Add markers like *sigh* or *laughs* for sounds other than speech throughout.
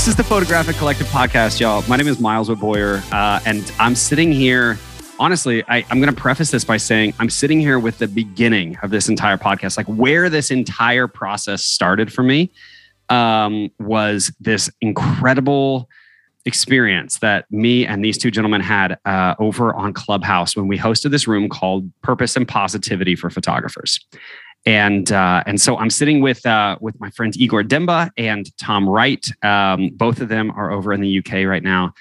This is the Photographic Collective podcast, y'all. My name is Miles Boyer, uh, and I'm sitting here. Honestly, I, I'm going to preface this by saying I'm sitting here with the beginning of this entire podcast, like where this entire process started for me um, was this incredible experience that me and these two gentlemen had uh, over on Clubhouse when we hosted this room called Purpose and Positivity for Photographers and uh, and so I'm sitting with uh, with my friends Igor Demba and Tom Wright. Um, both of them are over in the UK right now.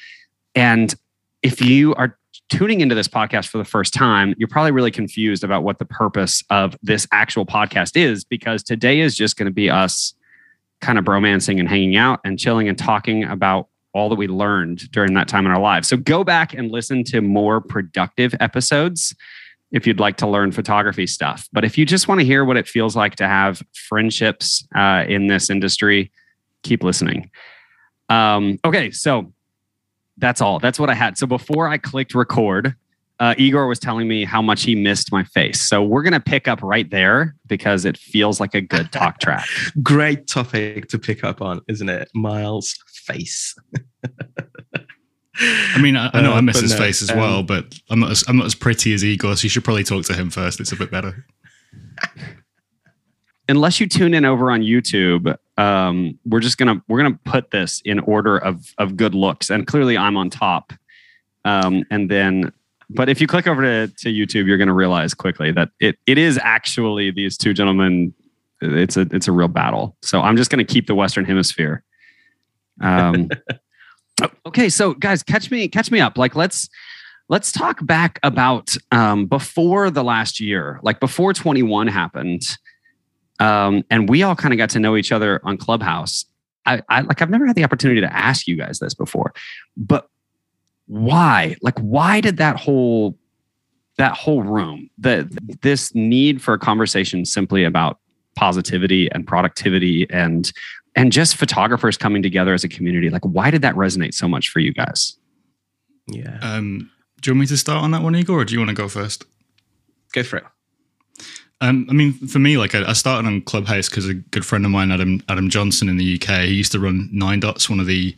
And if you are tuning into this podcast for the first time, you're probably really confused about what the purpose of this actual podcast is, because today is just going to be us kind of bromancing and hanging out and chilling and talking about all that we learned during that time in our lives. So go back and listen to more productive episodes if you'd like to learn photography stuff. But if you just want to hear what it feels like to have friendships uh, in this industry, keep listening. Um, okay, so that's all. That's what I had. So before I clicked record, uh, Igor was telling me how much he missed my face. So we're going to pick up right there because it feels like a good talk *laughs* track. Great topic to pick up on, isn't it? Miles' face. *laughs* I mean, I, I know uh, I miss his no, face as um, well, but I'm not as I'm not as pretty as Igor, so you should probably talk to him first. It's a bit better. Unless you tune in over on YouTube, um, we're just gonna we're gonna put this in order of of good looks, and clearly I'm on top. Um, and then, but if you click over to, to YouTube, you're gonna realize quickly that it it is actually these two gentlemen. It's a it's a real battle. So I'm just gonna keep the Western Hemisphere. Um, *laughs* okay, so guys, catch me catch me up. Like let's let's talk back about um, before the last year, like before 21 happened, um, and we all kind of got to know each other on Clubhouse. I, I like I've never had the opportunity to ask you guys this before, but why? Like, why did that whole that whole room that this need for a conversation simply about positivity and productivity and and just photographers coming together as a community like why did that resonate so much for you guys yeah um do you want me to start on that one igor or do you want to go first go for it um, I mean, for me, like I, I started on Clubhouse because a good friend of mine, Adam Adam Johnson in the UK, he used to run Nine Dots, one of the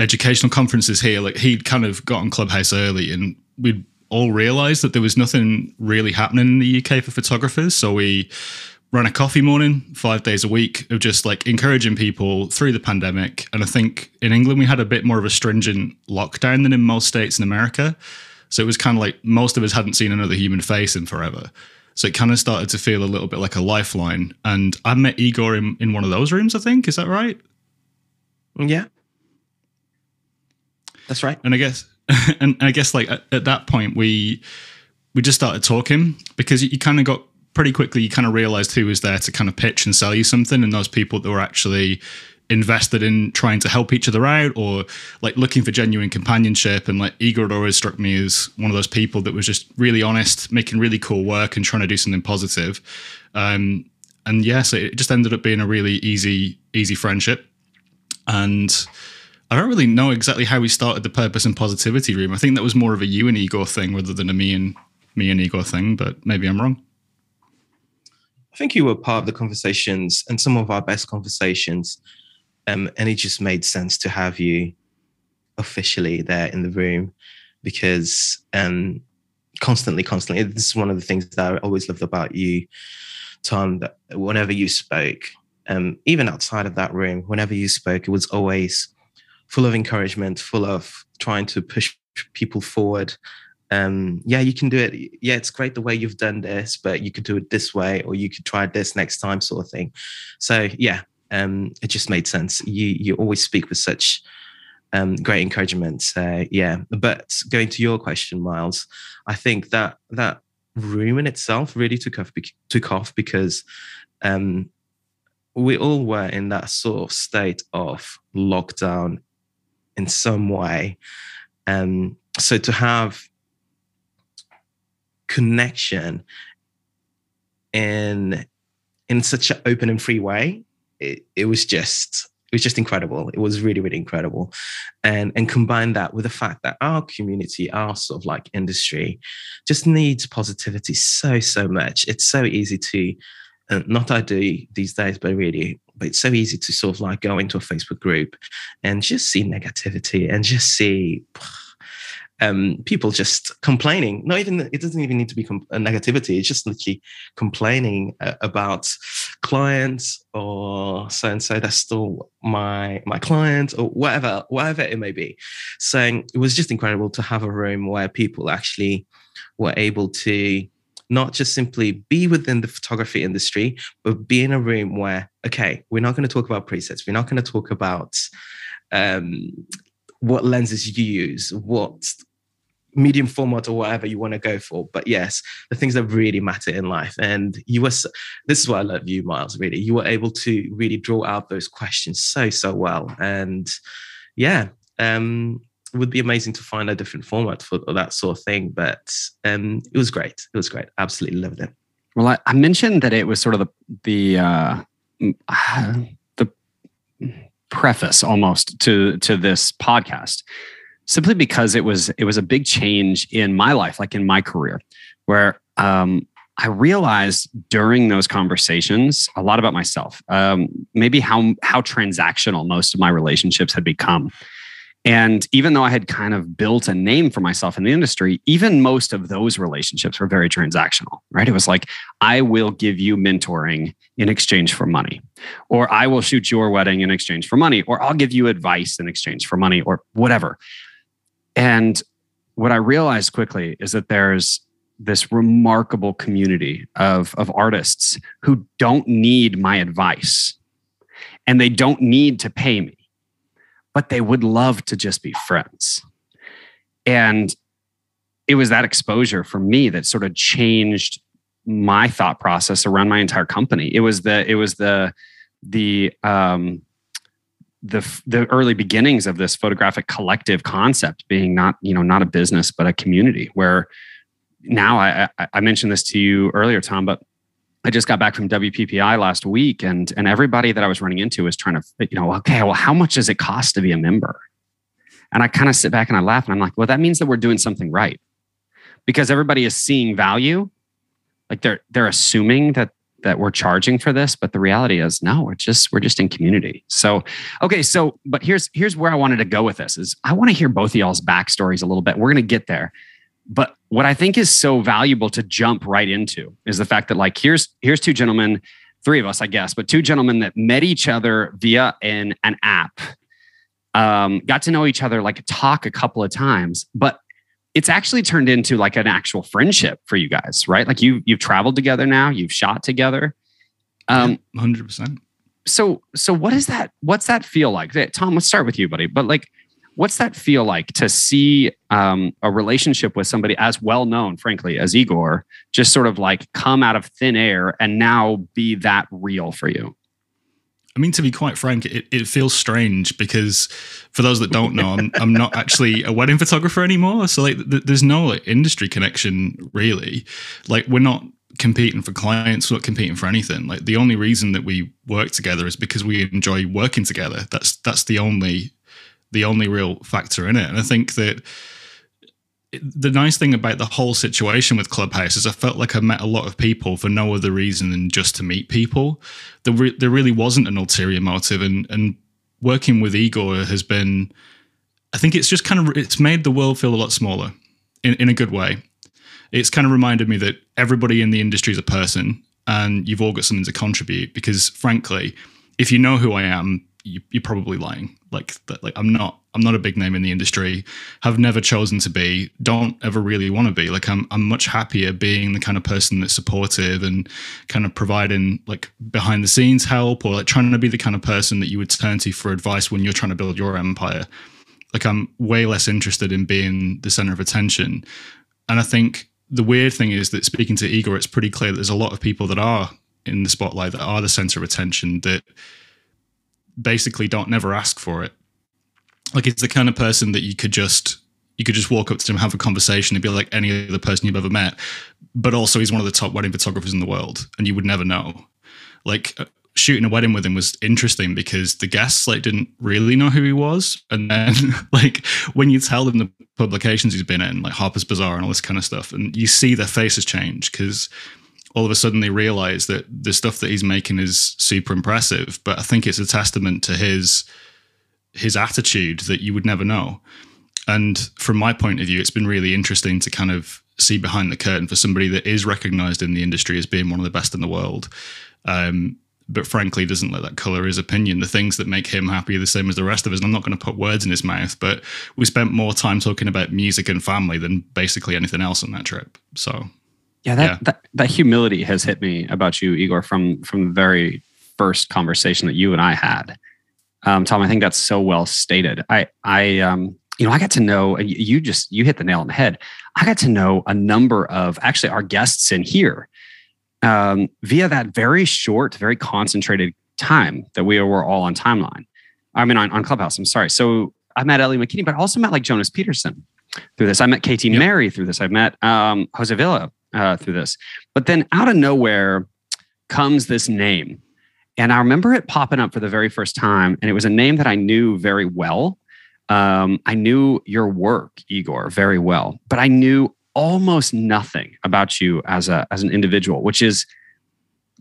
educational conferences here. Like he'd kind of got on Clubhouse early, and we'd all realised that there was nothing really happening in the UK for photographers. So we ran a coffee morning five days a week of just like encouraging people through the pandemic. And I think in England, we had a bit more of a stringent lockdown than in most states in America. So it was kind of like most of us hadn't seen another human face in forever. So it kind of started to feel a little bit like a lifeline. And I met Igor in, in one of those rooms, I think. Is that right? Yeah. That's right. And I guess, *laughs* and I guess like at, at that point, we, we just started talking because you, you kind of got pretty quickly you kind of realized who was there to kind of pitch and sell you something and those people that were actually invested in trying to help each other out or like looking for genuine companionship and like Igor had always struck me as one of those people that was just really honest making really cool work and trying to do something positive um, and yes yeah, so it just ended up being a really easy easy friendship and I don't really know exactly how we started the purpose and positivity room. I think that was more of a you and Igor thing rather than a me and me and Igor thing, but maybe I'm wrong. I think you were part of the conversations and some of our best conversations. Um, and it just made sense to have you officially there in the room because um, constantly, constantly, this is one of the things that I always loved about you, Tom, that whenever you spoke, um, even outside of that room, whenever you spoke, it was always full of encouragement, full of trying to push people forward um, yeah, you can do it. Yeah, it's great the way you've done this, but you could do it this way, or you could try this next time, sort of thing. So yeah, um, it just made sense. You you always speak with such um, great encouragement. Uh, yeah, but going to your question, Miles, I think that that room in itself really took off took off because um, we all were in that sort of state of lockdown in some way. Um, so to have connection in in such an open and free way it, it was just it was just incredible. It was really really incredible. And and combine that with the fact that our community our sort of like industry just needs positivity so so much. It's so easy to uh, not I do these days, but really but it's so easy to sort of like go into a Facebook group and just see negativity and just see um, people just complaining. Not even it doesn't even need to be com- a negativity. It's just literally complaining uh, about clients or so and so that's still my my client or whatever whatever it may be. So it was just incredible to have a room where people actually were able to not just simply be within the photography industry, but be in a room where, okay, we're not going to talk about presets. We're not going to talk about um, what lenses you use, what medium format or whatever you want to go for. But yes, the things that really matter in life. And you were, this is why I love you, Miles, really. You were able to really draw out those questions so, so well. And yeah, um, it would be amazing to find a different format for that sort of thing. But um, it was great. It was great. Absolutely loved it. Well, I, I mentioned that it was sort of the, the, uh, *sighs* the preface almost to, to this podcast simply because it was it was a big change in my life, like in my career, where um, I realized during those conversations a lot about myself. Um, maybe how how transactional most of my relationships had become. And even though I had kind of built a name for myself in the industry, even most of those relationships were very transactional, right? It was like, I will give you mentoring in exchange for money, or I will shoot your wedding in exchange for money, or I'll give you advice in exchange for money, or whatever. And what I realized quickly is that there's this remarkable community of, of artists who don't need my advice and they don't need to pay me, but they would love to just be friends. And it was that exposure for me that sort of changed my thought process around my entire company. It was the, it was the, the, um, the the early beginnings of this photographic collective concept being not you know not a business but a community where now I, I mentioned this to you earlier tom but i just got back from wppi last week and and everybody that i was running into was trying to you know okay well how much does it cost to be a member? And i kind of sit back and i laugh and i'm like well that means that we're doing something right. Because everybody is seeing value like they're they're assuming that that we're charging for this but the reality is no we're just we're just in community. So okay so but here's here's where i wanted to go with this is i want to hear both of y'all's backstories a little bit. We're going to get there. But what i think is so valuable to jump right into is the fact that like here's here's two gentlemen three of us i guess but two gentlemen that met each other via an an app um, got to know each other like talk a couple of times but it's actually turned into like an actual friendship for you guys, right? Like you you've traveled together now, you've shot together. Um, hundred percent. So so what is that? What's that feel like? Tom, let's start with you, buddy. But like, what's that feel like to see um, a relationship with somebody as well known, frankly, as Igor, just sort of like come out of thin air and now be that real for you? I mean, to be quite frank, it, it feels strange because for those that don't know, I'm, I'm not actually a wedding photographer anymore. So like, th- there's no like, industry connection really. Like we're not competing for clients, we're not competing for anything. Like the only reason that we work together is because we enjoy working together. That's that's the only the only real factor in it. And I think that the nice thing about the whole situation with Clubhouse is I felt like I met a lot of people for no other reason than just to meet people. There, re- there really wasn't an ulterior motive, and and working with Igor has been, I think it's just kind of it's made the world feel a lot smaller, in in a good way. It's kind of reminded me that everybody in the industry is a person, and you've all got something to contribute. Because frankly, if you know who I am, you, are probably lying. Like, like I'm not. I'm not a big name in the industry. Have never chosen to be. Don't ever really want to be. Like, I'm. I'm much happier being the kind of person that's supportive and kind of providing like behind the scenes help or like trying to be the kind of person that you would turn to for advice when you're trying to build your empire. Like, I'm way less interested in being the center of attention. And I think the weird thing is that speaking to Igor, it's pretty clear that there's a lot of people that are in the spotlight that are the center of attention that basically don't never ask for it. Like it's the kind of person that you could just you could just walk up to him, have a conversation, and be like any other person you've ever met. But also, he's one of the top wedding photographers in the world, and you would never know. Like uh, shooting a wedding with him was interesting because the guests like didn't really know who he was, and then *laughs* like when you tell them the publications he's been in, like Harper's Bazaar and all this kind of stuff, and you see their faces change because all of a sudden they realize that the stuff that he's making is super impressive. But I think it's a testament to his his attitude that you would never know. And from my point of view, it's been really interesting to kind of see behind the curtain for somebody that is recognized in the industry as being one of the best in the world. Um, but frankly, doesn't let that color his opinion. The things that make him happy are the same as the rest of us. And I'm not going to put words in his mouth, but we spent more time talking about music and family than basically anything else on that trip. So, yeah, that, yeah. that, that humility has hit me about you, Igor, from from the very first conversation that you and I had. Um, Tom, I think that's so well stated. I, I, um, you know, I got to know you just you hit the nail on the head. I got to know a number of actually our guests in here um, via that very short, very concentrated time that we were all on timeline. I mean, on, on Clubhouse. I'm sorry. So I met Ellie McKinney, but I also met like Jonas Peterson through this. I met Katie yep. Mary through this. I met um, Jose Villa uh, through this. But then out of nowhere comes this name. And I remember it popping up for the very first time. And it was a name that I knew very well. Um, I knew your work, Igor, very well, but I knew almost nothing about you as a as an individual, which is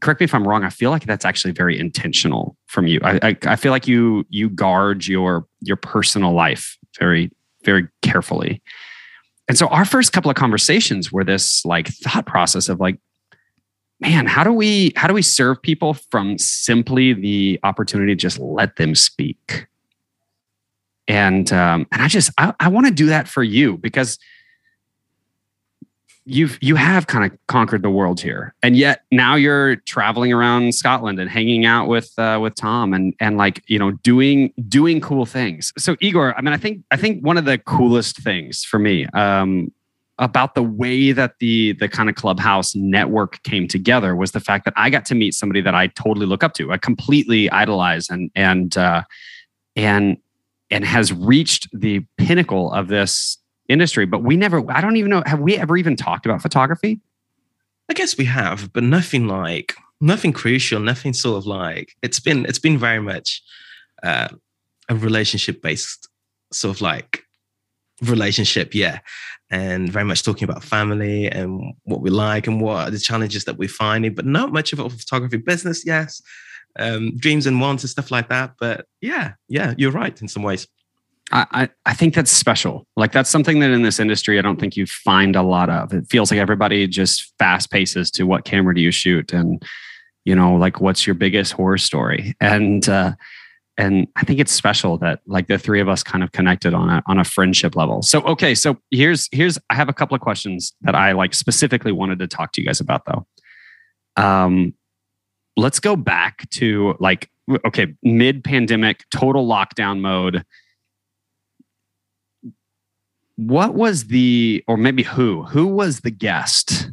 correct me if I'm wrong. I feel like that's actually very intentional from you. I, I, I feel like you you guard your your personal life very very carefully. And so our first couple of conversations were this like thought process of like, man, how do we how do we serve people from simply the opportunity to just let them speak? And um, and I just I, I want to do that for you because you've you have kind of conquered the world here. And yet now you're traveling around scotland and hanging out with uh, with tom and and like you know doing doing cool things. So igor i mean i think i think one of the coolest things for me um, about the way that the the kind of clubhouse network came together was the fact that i got to meet somebody that i totally look up to i completely idolize and and uh, and and has reached the pinnacle of this industry, but we never, I don't even know, have we ever even talked about photography? I guess we have, but nothing like, nothing crucial, nothing sort of like, it's been, it's been very much uh, a relationship based sort of like relationship, yeah. And very much talking about family and what we like and what are the challenges that we're finding, but not much of a photography business, yes. Um, dreams and wants and stuff like that. But yeah, yeah, you're right in some ways. I, I think that's special. Like that's something that in this industry, I don't think you find a lot of. It feels like everybody just fast paces to what camera do you shoot, and you know, like what's your biggest horror story, and uh, and I think it's special that like the three of us kind of connected on a on a friendship level. So okay, so here's here's I have a couple of questions that I like specifically wanted to talk to you guys about though. Um, let's go back to like okay, mid pandemic, total lockdown mode what was the or maybe who who was the guest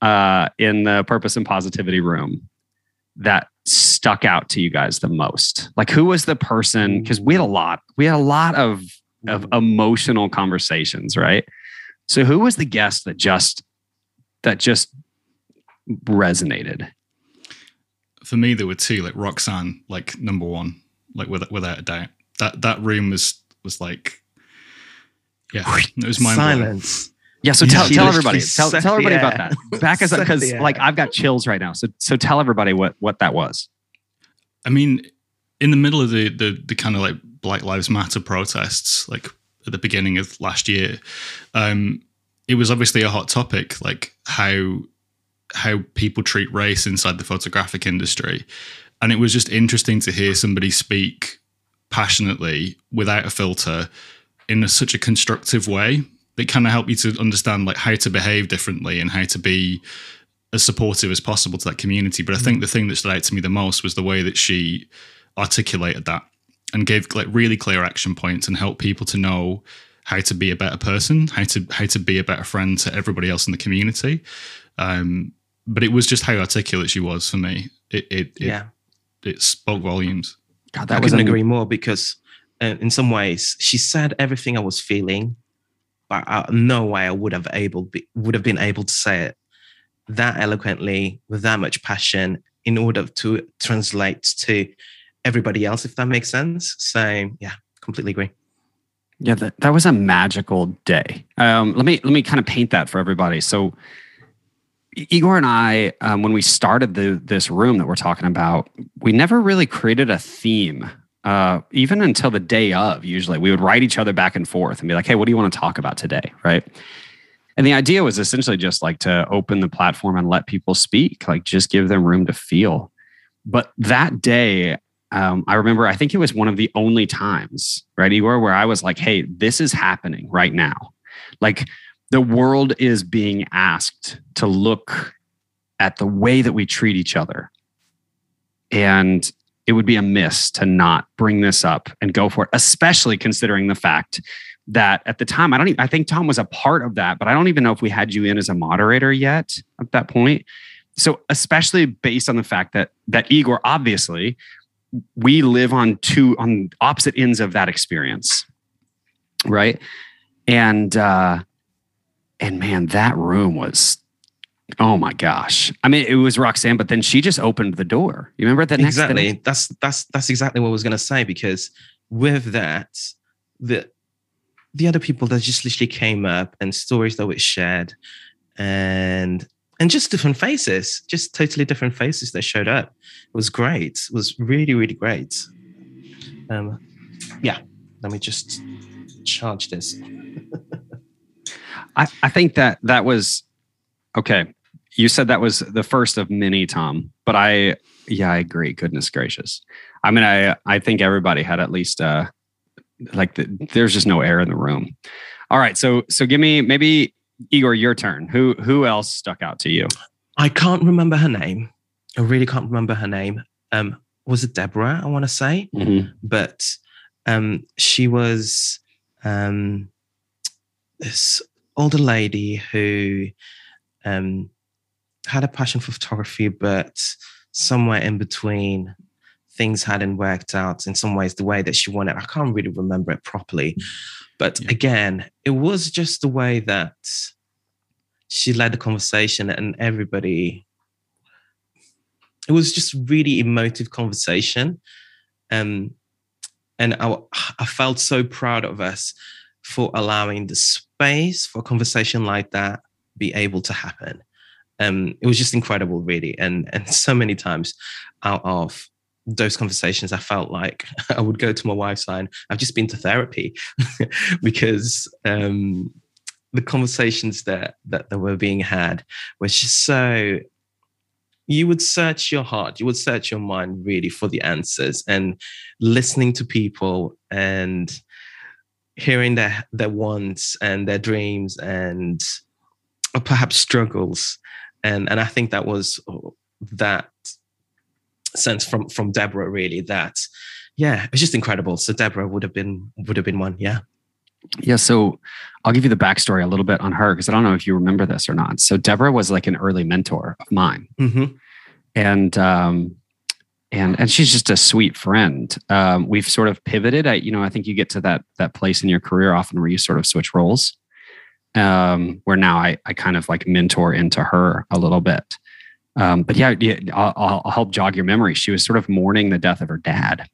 uh, in the purpose and positivity room that stuck out to you guys the most? Like who was the person? Because we had a lot we had a lot of of emotional conversations right? So who was the guest that just that just resonated? For me there were two like roxanne like number one like without, without a doubt. That that room was was like yeah, it was my silence. Yeah, so tell, tell everybody, *laughs* tell, tell everybody about that. Back us up because like I've got chills right now. So so tell everybody what what that was. I mean, in the middle of the the, the kind of like Black Lives Matter protests, like at the beginning of last year, um, it was obviously a hot topic, like how how people treat race inside the photographic industry, and it was just interesting to hear somebody speak passionately without a filter in a, such a constructive way that kind of help you to understand like how to behave differently and how to be as supportive as possible to that community. But I think mm. the thing that stood out to me the most was the way that she articulated that and gave like really clear action points and helped people to know how to be a better person, how to how to be a better friend to everybody else in the community. Um, but it was just how articulate she was for me. It it, it yeah, it spoke volumes. God, that I couldn't agree more because in some ways, she said everything I was feeling, but I, no way I would have able be, would have been able to say it that eloquently with that much passion in order to translate to everybody else, if that makes sense. So yeah, completely agree. Yeah, that, that was a magical day. Um, let me let me kind of paint that for everybody. So Igor and I, um, when we started the, this room that we're talking about, we never really created a theme. Uh, even until the day of, usually we would write each other back and forth and be like, "Hey, what do you want to talk about today?" Right? And the idea was essentially just like to open the platform and let people speak, like just give them room to feel. But that day, um, I remember, I think it was one of the only times, right, Igor, where I was like, hey, this is happening right now. Like the world is being asked to look at the way that we treat each other. And it would be amiss to not bring this up and go for it, especially considering the fact that at the time, I don't even, I think Tom was a part of that, but I don't even know if we had you in as a moderator yet at that point. So especially based on the fact that that Igor obviously we live on two on opposite ends of that experience right and uh and man that room was oh my gosh i mean it was roxanne but then she just opened the door you remember that exactly that's that's that's exactly what i was going to say because with that the the other people that just literally came up and stories that were shared and and just different faces, just totally different faces that showed up. It was great. It was really, really great. Um, yeah, let me just charge this. *laughs* I, I think that that was okay. You said that was the first of many, Tom, but I, yeah, I agree. Goodness gracious. I mean, I, I think everybody had at least, uh, like the, there's just no air in the room. All right. So, so give me maybe Igor, your turn. Who who else stuck out to you? I can't remember her name. I really can't remember her name. Um, was it Deborah? I want to say, mm-hmm. but um, she was um, this older lady who um, had a passion for photography, but somewhere in between, things hadn't worked out in some ways the way that she wanted. I can't really remember it properly. But yeah. again, it was just the way that she led the conversation and everybody, it was just really emotive conversation. Um, and I, I felt so proud of us for allowing the space for a conversation like that be able to happen. Um, it was just incredible, really. And and *laughs* so many times out of those conversations, I felt like *laughs* I would go to my wife's side. I've just been to therapy *laughs* because um, the conversations that, that that were being had was just so. You would search your heart, you would search your mind really for the answers, and listening to people and hearing their their wants and their dreams and perhaps struggles, and and I think that was that sense from from Deborah really that yeah it was just incredible. So Deborah would have been would have been one yeah. Yeah so I'll give you the backstory a little bit on her because I don't know if you remember this or not. So Deborah was like an early mentor of mine. Mm-hmm. and um and and she's just a sweet friend. Um we've sort of pivoted. I you know I think you get to that that place in your career. Often where you sort of switch roles um where now I I kind of like mentor into her a little bit um, but yeah, yeah I'll, I'll, help jog your memory. She was sort of mourning the death of her dad.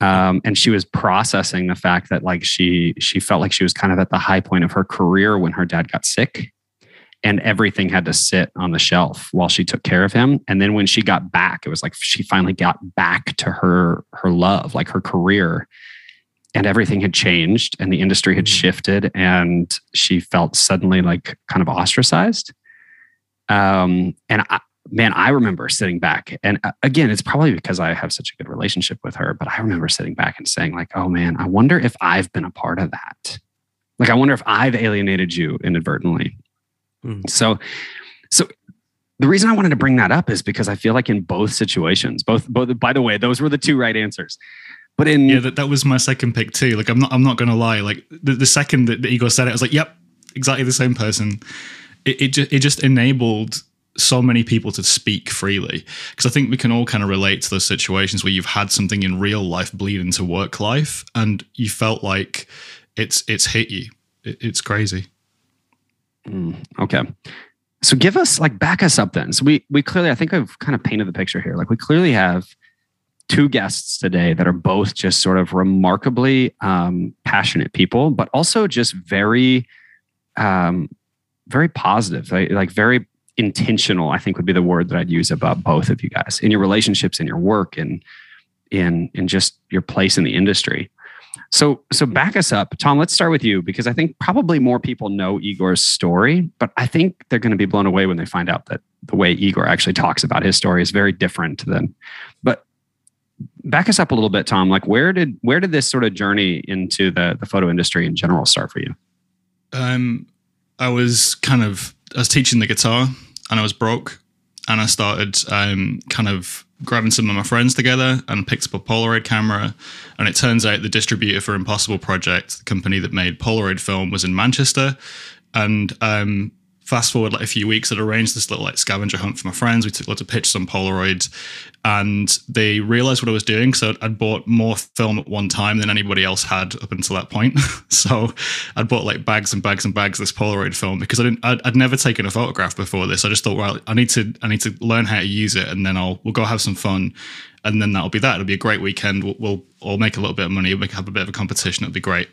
Um, and she was processing the fact that like she she felt like she was kind of at the high point of her career when her dad got sick and everything had to sit on the shelf while she took care of him and then when she got back it was like she finally got back to her her love like her career and everything had changed and the industry had mm-hmm. shifted and she felt suddenly like kind of ostracized um, and I, man, I remember sitting back, and uh, again, it's probably because I have such a good relationship with her, but I remember sitting back and saying, like, oh man, I wonder if I've been a part of that. Like, I wonder if I've alienated you inadvertently. Mm. So, so the reason I wanted to bring that up is because I feel like in both situations, both, both, by the way, those were the two right answers. But in yeah, that, that was my second pick too. Like I'm not I'm not gonna lie. Like the, the second that, that Igor said it, I was like, yep, exactly the same person it, it, just, it just enabled so many people to speak freely because I think we can all kind of relate to those situations where you've had something in real life bleed into work life and you felt like it's it's hit you. It, it's crazy. Mm, okay. So give us like back us up then. So we we clearly I think I've kind of painted the picture here. Like we clearly have two guests today that are both just sort of remarkably um, passionate people, but also just very um, very positive, like, like very intentional, I think would be the word that I'd use about both of you guys in your relationships, in your work, and in in just your place in the industry. So so back us up, Tom. Let's start with you because I think probably more people know Igor's story, but I think they're going to be blown away when they find out that the way Igor actually talks about his story is very different than. But back us up a little bit, Tom. Like where did where did this sort of journey into the the photo industry in general start for you? Um, I was kind of I was teaching the guitar and I was broke, and I started um, kind of grabbing some of my friends together and picked up a Polaroid camera. And it turns out the distributor for Impossible Project, the company that made Polaroid film, was in Manchester. And um, fast forward like a few weeks, I'd arranged this little like scavenger hunt for my friends. We took lots of pictures on Polaroids, and they realized what I was doing. So I'd bought more film at one time than anybody else had up until that point. *laughs* so I'd bought like bags and bags and bags of this Polaroid film because I didn't. I'd, I'd, never taken a photograph before this. I just thought, well, I need to. I need to learn how to use it, and then I'll we'll go have some fun. And then that'll be that. It'll be a great weekend. We'll, we'll all make a little bit of money. We'll have a bit of a competition. It'll be great.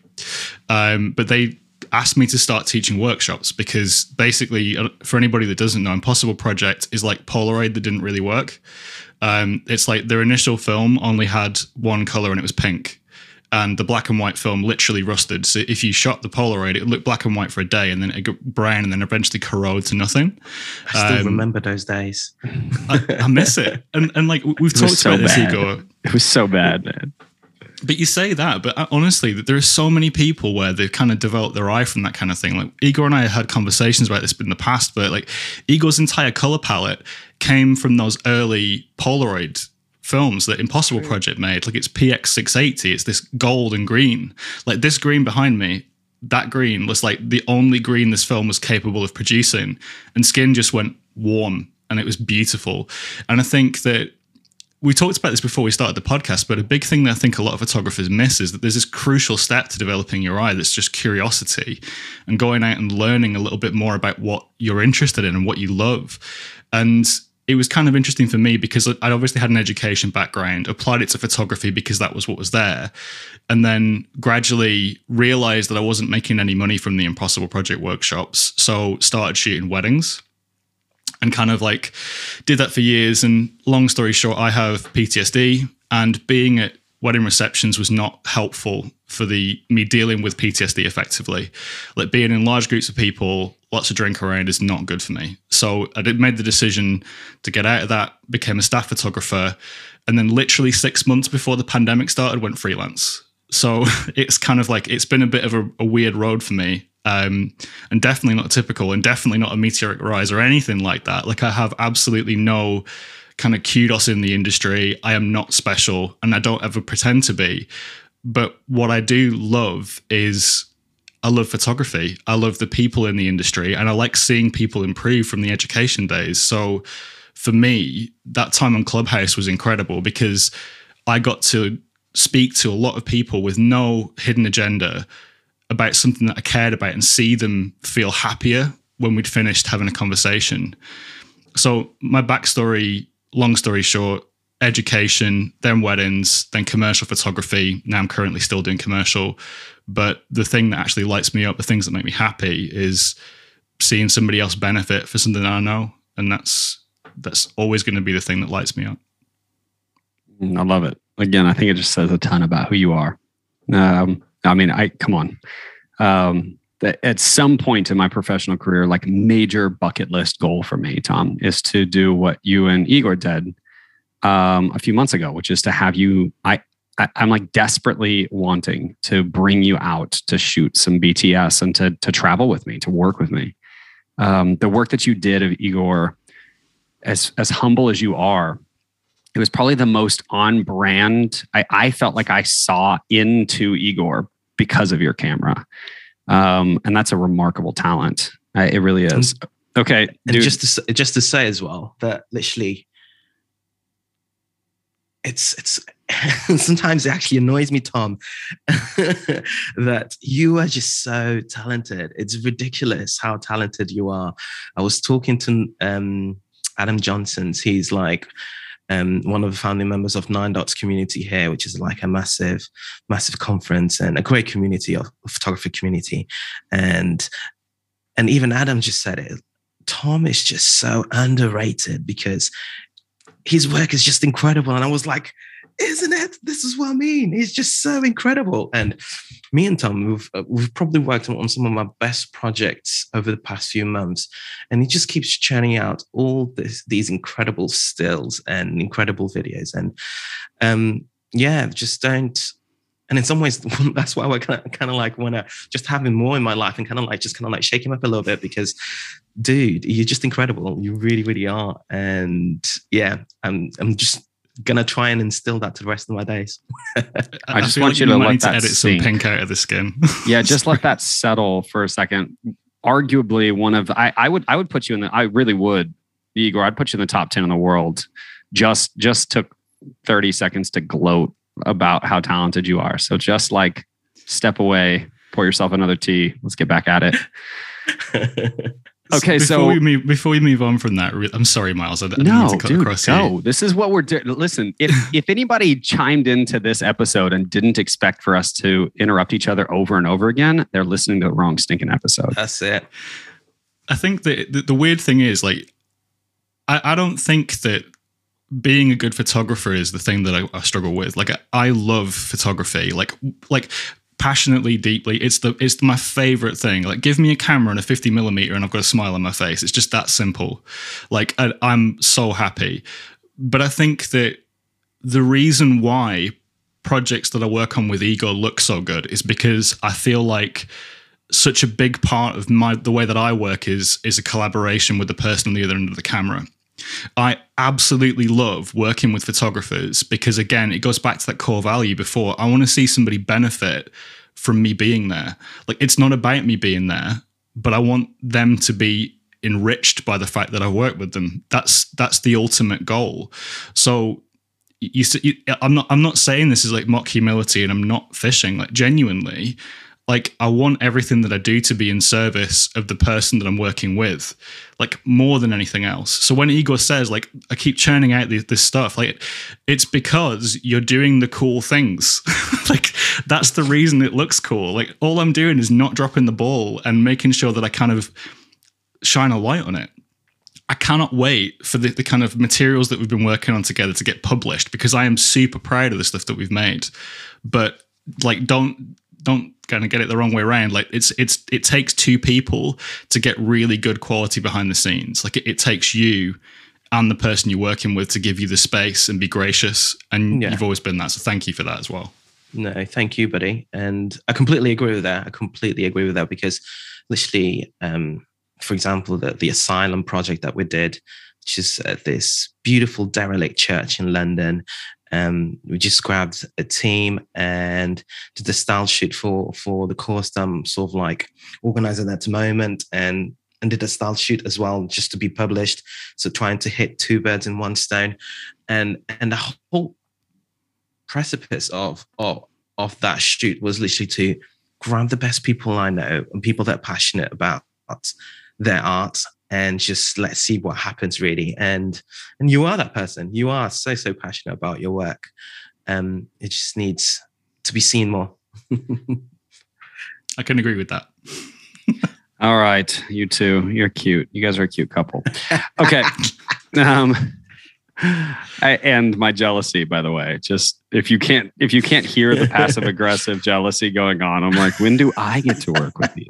Um, but they asked me to start teaching workshops because basically, uh, for anybody that doesn't know, Impossible Project is like Polaroid that didn't really work. Um, it's like their initial film only had one color and it was pink. And the black and white film literally rusted. So if you shot the Polaroid, it looked black and white for a day, and then it got brown, and then eventually corroded to nothing. I still um, remember those days. I, I, miss it, and and like we've talked so about bad. this, Igor. It was so bad, man. But you say that, but uh, honestly, there are so many people where they've kind of developed their eye from that kind of thing. Like Igor and I had conversations about this in the past, but like Igor's entire color palette came from those early Polaroid films that Impossible Project made. Like it's PX680, it's this gold and green. Like this green behind me, that green was like the only green this film was capable of producing. And skin just went warm and it was beautiful. And I think that we talked about this before we started the podcast, but a big thing that I think a lot of photographers miss is that there's this crucial step to developing your eye that's just curiosity and going out and learning a little bit more about what you're interested in and what you love. And it was kind of interesting for me because I'd obviously had an education background, applied it to photography because that was what was there, and then gradually realized that I wasn't making any money from the Impossible Project workshops. So started shooting weddings and kind of like did that for years. And long story short, I have PTSD, and being at wedding receptions was not helpful for the me dealing with PTSD effectively. Like being in large groups of people, lots of drink around is not good for me. So I did made the decision to get out of that, became a staff photographer, and then literally six months before the pandemic started, went freelance. So *laughs* it's kind of like it's been a bit of a, a weird road for me um, and definitely not typical and definitely not a meteoric rise or anything like that. Like I have absolutely no kind of kudos in the industry. I am not special and I don't ever pretend to be. But what I do love is I love photography. I love the people in the industry and I like seeing people improve from the education days. So for me, that time on Clubhouse was incredible because I got to speak to a lot of people with no hidden agenda about something that I cared about and see them feel happier when we'd finished having a conversation. So, my backstory, long story short, education, then weddings, then commercial photography. Now I'm currently still doing commercial. But the thing that actually lights me up, the things that make me happy is seeing somebody else benefit for something that I know. And that's that's always going to be the thing that lights me up. I love it. Again, I think it just says a ton about who you are. Um, I mean, I come on. Um, at some point in my professional career, like major bucket list goal for me, Tom, is to do what you and Igor did um, a few months ago, which is to have you. I, I am like desperately wanting to bring you out to shoot some BTS and to to travel with me, to work with me. Um, the work that you did of Igor, as as humble as you are, it was probably the most on brand. I, I felt like I saw into Igor because of your camera. Um, and that's a remarkable talent. Uh, it really is. Okay. And just to, just to say as well that literally it's it's *laughs* sometimes it actually annoys me, Tom, *laughs* that you are just so talented. It's ridiculous how talented you are. I was talking to um, Adam Johnson's. He's like um, one of the founding members of Nine Dots community here, which is like a massive, massive conference and a great community of, photography community. And and even Adam just said it. Tom is just so underrated because his work is just incredible. And I was like, isn't it? This is what I mean. He's just so incredible. And me and Tom, we've, uh, we've probably worked on, on some of my best projects over the past few months. And he just keeps churning out all this, these incredible stills and incredible videos. And um, yeah, just don't. And in some ways, *laughs* that's why I kind of, kind of like want to just have him more in my life and kind of like just kind of like shake him up a little bit because, dude, you're just incredible. You really, really are. And yeah, I'm, I'm just gonna try and instill that to the rest of my days. *laughs* I just want you to let that edit sink. some pink out of the skin. *laughs* yeah, just let that settle for a second. Arguably, one of I, I would I would put you in the I really would Igor. I'd put you in the top ten in the world. Just just took thirty seconds to gloat about how talented you are. So just like step away, pour yourself another tea. Let's get back at it. *laughs* Okay, before so we move, before we move on from that, I'm sorry, Miles. I, I didn't no, mean to cut dude, across go. you. This is what we're doing. Listen, if *laughs* if anybody chimed into this episode and didn't expect for us to interrupt each other over and over again, they're listening to the wrong stinking episode. That's it. I think that the, the weird thing is, like, I, I don't think that being a good photographer is the thing that I, I struggle with. Like, I, I love photography. Like, like passionately, deeply. It's the it's my favorite thing. Like, give me a camera and a 50 millimeter, and I've got a smile on my face. It's just that simple. Like, I, I'm so happy. But I think that the reason why projects that I work on with Igor look so good is because I feel like such a big part of my the way that I work is is a collaboration with the person on the other end of the camera. I absolutely love working with photographers because again, it goes back to that core value before. I want to see somebody benefit from me being there. Like it's not about me being there, but I want them to be enriched by the fact that I work with them. That's that's the ultimate goal. So you, you I'm not I'm not saying this is like mock humility and I'm not fishing like genuinely like I want everything that I do to be in service of the person that I'm working with, like more than anything else. So when Igor says like I keep churning out this, this stuff, like it's because you're doing the cool things. *laughs* like that's the reason it looks cool. Like all I'm doing is not dropping the ball and making sure that I kind of shine a light on it. I cannot wait for the, the kind of materials that we've been working on together to get published because I am super proud of the stuff that we've made. But like don't don't kind of get it the wrong way around. Like it's it's it takes two people to get really good quality behind the scenes. Like it, it takes you and the person you're working with to give you the space and be gracious. And Yeah. you've always been that. So thank you for that as well. No, thank you, buddy. And I completely agree with that. I completely agree with that because literally, um, for example, the, the Asylum project that we did, which is uh, this beautiful derelict church in London. Um, we just grabbed a team and did the style shoot for for the course I'm sort of like organizing at the moment and and did a style shoot as well just to be published. So trying to hit two birds in one stone. And and the whole precipice of of of that shoot was literally to grab the best people I know and people that are passionate about their art and just let's see what happens really and and you are that person you are so so passionate about your work um it just needs to be seen more *laughs* I can agree with that. *laughs* All right, you two, you're cute. You guys are a cute couple. Okay. *laughs* um, I, and my jealousy, by the way, just if you can't if you can't hear the passive aggressive jealousy going on, I'm like, when do I get to work with these?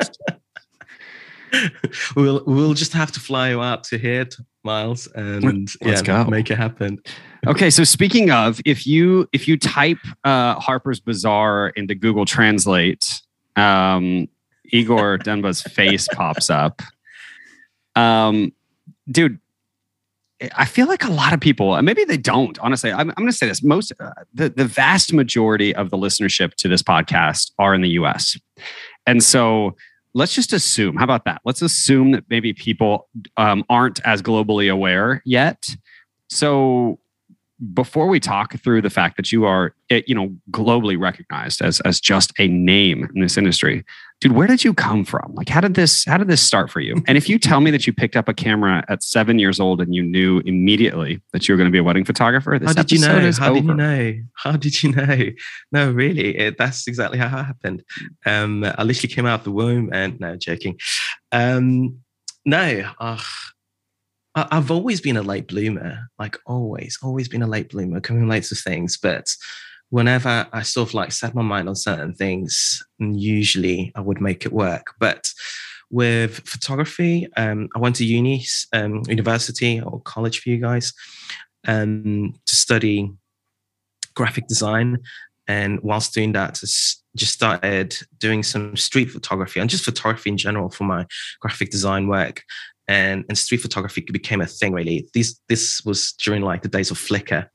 *laughs* we'll we'll just have to fly you out to here miles and Let's yeah go. make it happen Okay, so speaking of, if you if you type uh, Harper's Bazaar into Google Translate, um, Igor *laughs* Demba's face pops up. Um, dude, I feel like a lot of people, and maybe they don't. Honestly, I'm, I'm going to say this: most, uh, the the vast majority of the listenership to this podcast are in the U.S., and so let's just assume. How about that? Let's assume that maybe people um, aren't as globally aware yet. So before we talk through the fact that you are eh, you know globally recognized as as just a name in this industry dude where did you come from? Like how did this how did this start for you? And if you tell me that you picked up a camera at seven years old and you knew immediately that you were going to be a wedding photographer this how did you know? how did you know? How did you know? No really it, that's exactly how it happened. Um i literally came out of the womb and no joking. Um no, uh, I've always been a late bloomer, like always, always been a late bloomer, coming late to things. But whenever I sort of like set my mind on certain things, usually I would make it work. But with photography, um, I went to uni, um, university or college for you guys, um, to study graphic design. And whilst doing that, I just started doing some street photography and just photography in general for my graphic design work and and street photography became a thing really this this was during like the days of flickr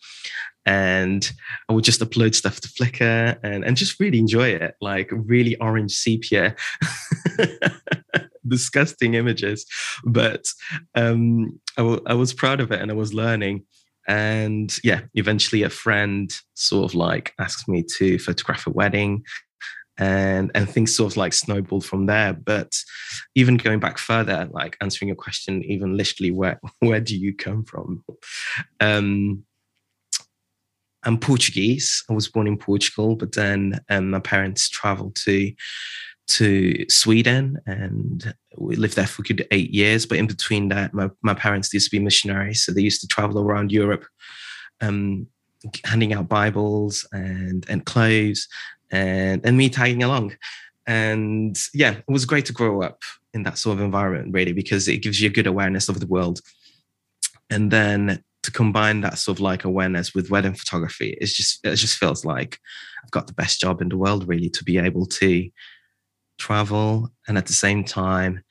and i would just upload stuff to flickr and and just really enjoy it like really orange sepia *laughs* disgusting images. But um I, w- I was proud of it and i was learning. And yeah eventually a friend sort of like asked me to photograph a wedding and and things sort of like snowballed from there. But even going back further like answering your question even literally where *laughs* where do you come from? Um i'm portuguese i was born in portugal but then um, my parents traveled to to sweden and we lived there for good eight years but in between that my, my parents used to be missionaries so they used to travel around europe um handing out bibles and and clothes and and me tagging along. And yeah, it was great to grow up in that sort of environment, really, because it gives you a good awareness of the world. And then to combine that sort of like awareness with wedding photography, it's just it just feels like I've got the best job in the world, really, to be able to travel and at the same time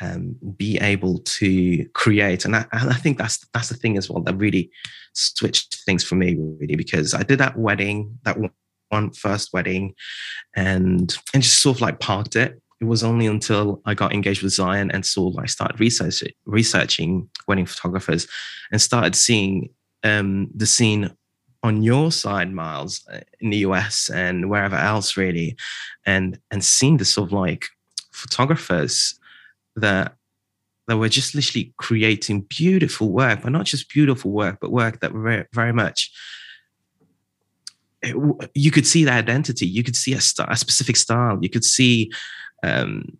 um, be able to create. And I, and I think that's that's the thing as well that really switched things for me, really, because I did that wedding, that one first wedding and and just sort of like parked it. It was only until I got engaged with Zion and sort I started research, researching wedding photographers and started seeing um, the scene on your side, Miles, in the US and wherever else, really, and and seeing the sort of like photographers that that were just literally creating beautiful work, but not just beautiful work, but work that were very, much you could see the identity. You could see a, a specific style. You could see um,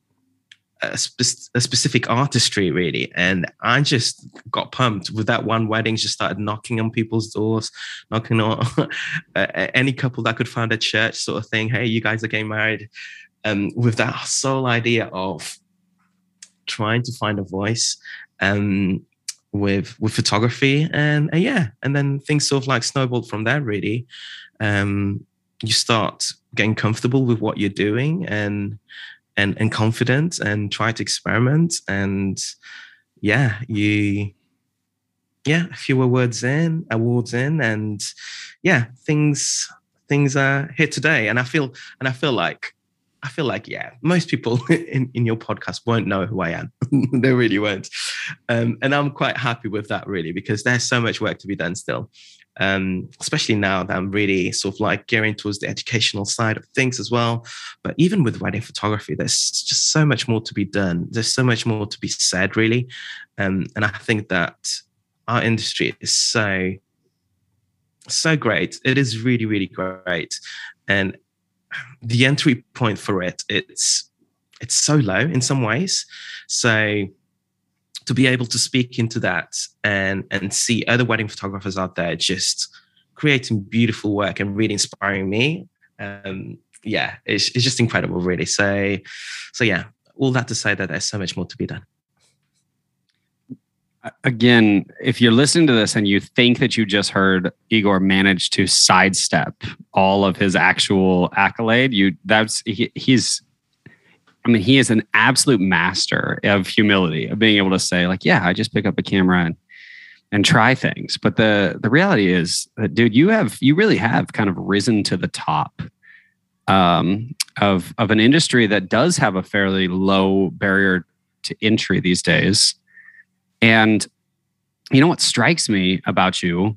a, spe- a, specific artistry, really. And I just got pumped with that one wedding. Just started knocking on people's doors, knocking on *laughs* any couple that could find a church, sort of thing. Hey, you guys are getting married. Um, with that sole idea of trying to find a voice. Um, with with photography and, and yeah and then things sort of like snowballed from there really um, you start getting comfortable with what you're doing and and and confident and try to experiment and yeah you yeah a few awards in awards in and yeah things things are here today and i feel and i feel like I feel like, yeah, most people *laughs* in, in your podcast won't know who I am. *laughs* they really won't. Um, and I'm quite happy with that, really, because there's so much work to be done still um, especially now that I'm really sort of like gearing towards the educational side of things as well. But even with wedding photography, there's just so much more to be done. There's so much more to be said, really. Um, and I think that our industry is so, so great. It is really, really great. And the entry point for it, it's it's so low in some ways. So to be able to speak into that and and see other wedding photographers out there just creating beautiful work and really inspiring me. Um yeah it's, it's just incredible really. So so yeah all that to say that there's so much more to be done. Again if you're listening to this and you think that you just heard igor manage to sidestep all of his actual accolade you that's he, he's I mean, he is an absolute master of humility, of being able to say, like, yeah, I just pick up a camera and and try things. But the the reality is that, dude, you have you really have kind of risen to the top um, of of an industry that does have a fairly low barrier to entry these days. And you know what strikes me about you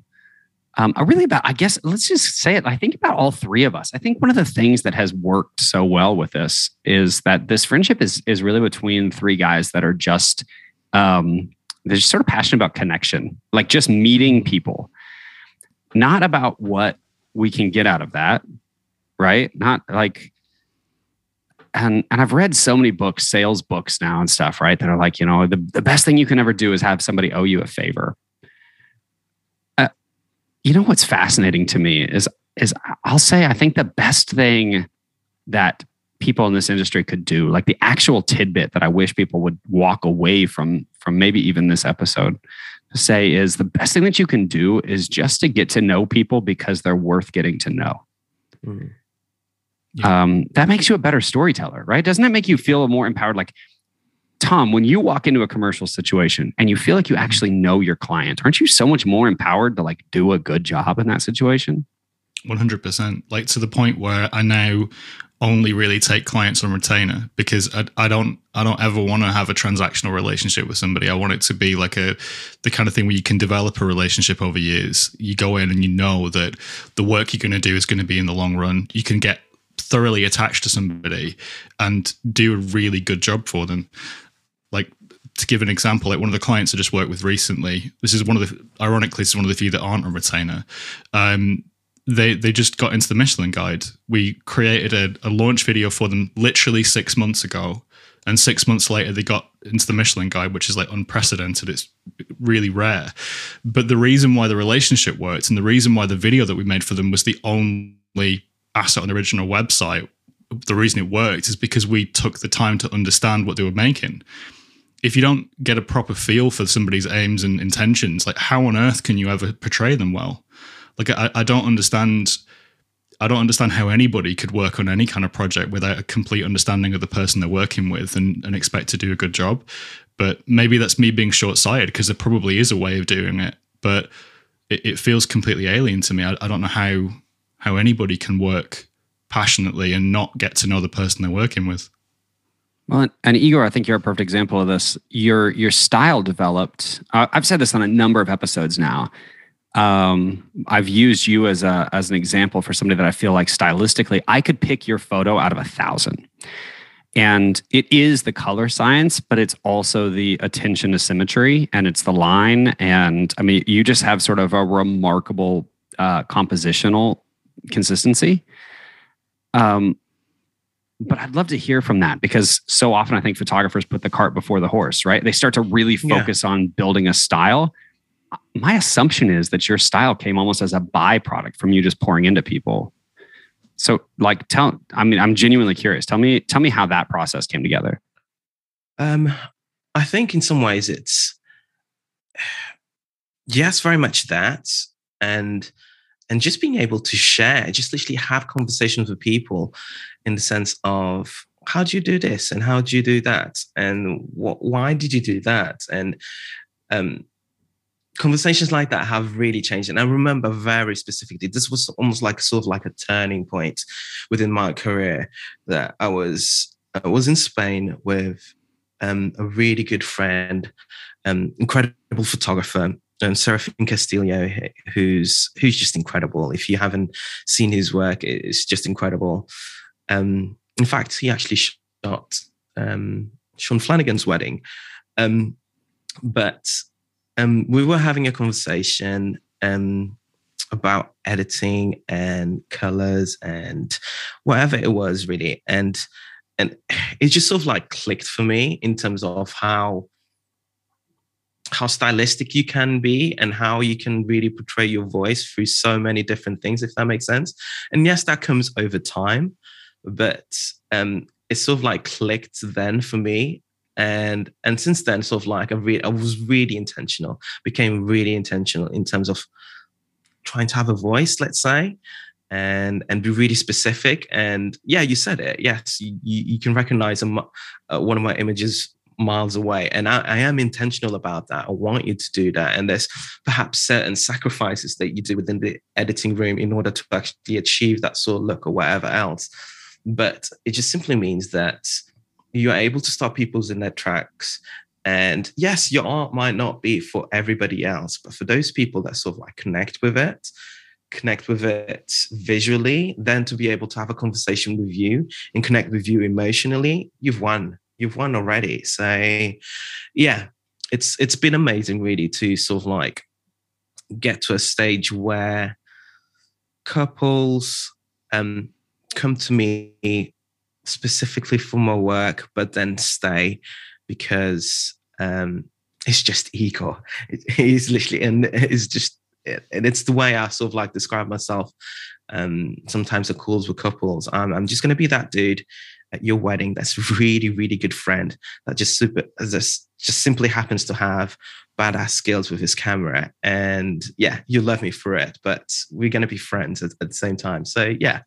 um, I really about, I guess, let's just say it. I think about all three of us. I think one of the things that has worked so well with this is that this friendship is is really between three guys that are just um, they're just sort of passionate about connection, like just meeting people, not about what we can get out of that, right? Not like and and I've read so many books, sales books now and stuff, right? That are like, you know, the, the best thing you can ever do is have somebody owe you a favor. You know what's fascinating to me is is I'll say I think the best thing that people in this industry could do, like the actual tidbit that I wish people would walk away from from maybe even this episode to say is the best thing that you can do is just to get to know people because they're worth getting to know. Mm. Yeah. Um, that makes you a better storyteller, right? Doesn't that make you feel more empowered? Like, Tom, when you walk into a commercial situation and you feel like you actually know your client, aren't you so much more empowered to like do a good job in that situation? 100%. Like to the point where I now only really take clients on retainer because I, I don't I don't ever want to have a transactional relationship with somebody. I want it to be like a the kind of thing where you can develop a relationship over years. You go in and you know that the work you're going to do is going to be in the long run. You can get thoroughly attached to somebody and do a really good job for them. To give an example, like one of the clients I just worked with recently, this is one of the ironically, this is one of the few that aren't a retainer. Um, they they just got into the Michelin Guide. We created a, a launch video for them literally six months ago, and six months later they got into the Michelin Guide, which is like unprecedented. It's really rare. But the reason why the relationship worked and the reason why the video that we made for them was the only asset on the original website. The reason it worked is because we took the time to understand what they were making. If you don't get a proper feel for somebody's aims and intentions, like how on earth can you ever portray them well? Like I, I don't understand I don't understand how anybody could work on any kind of project without a complete understanding of the person they're working with and, and expect to do a good job. But maybe that's me being short sighted because there probably is a way of doing it, but it, it feels completely alien to me. I, I, don't know how how anybody can work passionately and not get to know the person they're working with. Well, and Igor, I think you're a perfect example of this. Your your style developed. Uh, I've said this on a number of episodes now um, I've used you as a as an example for somebody that I feel like stylistically I could pick your photo out of a thousand. And it is the color science, but it's also the attention to symmetry and it's the line. And I mean, you just have sort of a remarkable uh, compositional consistency. Um, but I'd love to hear from that because so often I think photographers put the cart before the horse, right? They start to really focus yeah. on building a style my assumption is that your style came almost as a byproduct from you just pouring into people. So like tell I mean I'm genuinely curious. Tell me tell me how that process came together. Um I think in some ways it's *sighs* yes, very much that and and just being able to share, just literally have conversations with people in the sense of how do you do this and how do you do that and what why did you do that and um conversations like that have really changed. And I remember very specifically, this was almost like sort of like a turning point within my career that I was I was in Spain with um, a really good friend, um, incredible photographer, um, Serafin Castillo, who's who's just incredible. If you haven't seen his work, it's just incredible. Um, in fact, he actually shot um, Sean Flanagan's wedding. Um, but um, we were having a conversation um, about editing and colors and whatever it was really, and and it just sort of like clicked for me in terms of how how stylistic you can be and how you can really portray your voice through so many different things if that makes sense. And yes that comes over time but um it sort of like clicked then for me. And and since then sort of like I, re- I was really intentional became really intentional in terms of trying to have a voice let's say and and be really specific. And yeah you said it yes you, you can recognize a, uh, one of my images miles away. And I, I, am intentional about that. I want you to do that. And there's perhaps certain sacrifices that you do within the editing room in order to actually achieve that sort of look or whatever else but it just simply means that you're able to stop people's in their tracks. And yes, your art might not be for everybody else, but for those people that sort of like connect with it, connect with it visually, then to be able to have a conversation with you and connect with you emotionally, you've won. You've won already. So yeah, it's it's been amazing really to sort of like get to a stage where couples um come to me specifically for my work, but then stay because um, it's just ego. It literally, and it's just, and it's the way I sort of like describe myself. Um, sometimes it calls with couples. I'm, I'm just going to be that dude at your wedding that's really, really good friend that just super, just, just simply happens to have badass skills with his camera. And yeah, you love me for it, but we're going to be friends at, at the same time. So yeah.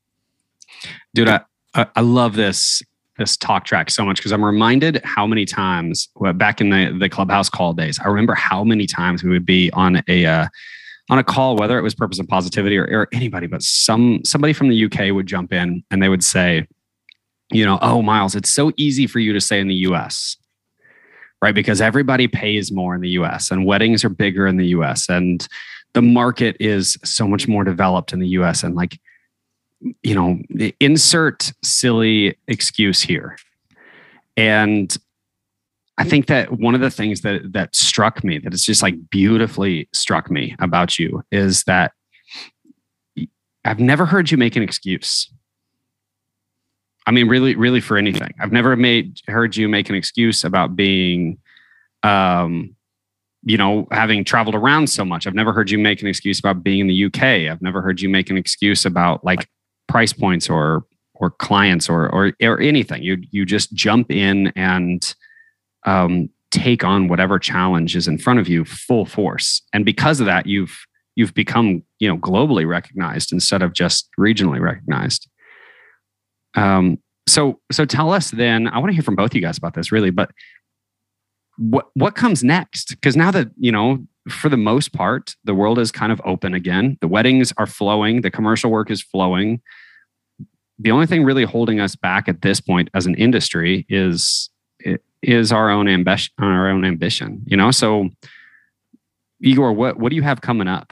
Dude, I, I love this this talk track so much because I'm reminded how many times back in the the clubhouse call days, I remember how many times we would be on a uh, on a call, whether it was purpose of positivity or, or anybody, but some somebody from the UK would jump in and they would say, you know, oh Miles, it's so easy for you to say in the US, right? Because everybody pays more in the US and weddings are bigger in the US and the market is so much more developed in the US and like you know, insert silly excuse here. And I think that one of the things that that struck me, that it's just like beautifully struck me about you, is that I've never heard you make an excuse. I mean, really, really for anything. I've never made heard you make an excuse about being, um, you know, having traveled around so much. I've never heard you make an excuse about being in the UK. I've never heard you make an excuse about like price points or or clients or or or anything. You you just jump in and um, take on whatever challenge is in front of you full force. And because of that, you've you've become you know globally recognized instead of just regionally recognized. Um, so so tell us then. I want to hear from both you guys about this really, but what what comes next? Because now that you know for the most part, the world is kind of open again. The weddings are flowing, the commercial work is flowing the only thing really holding us back at this point as an industry is is our own ambition our own ambition you know? So igor what what do you have coming up?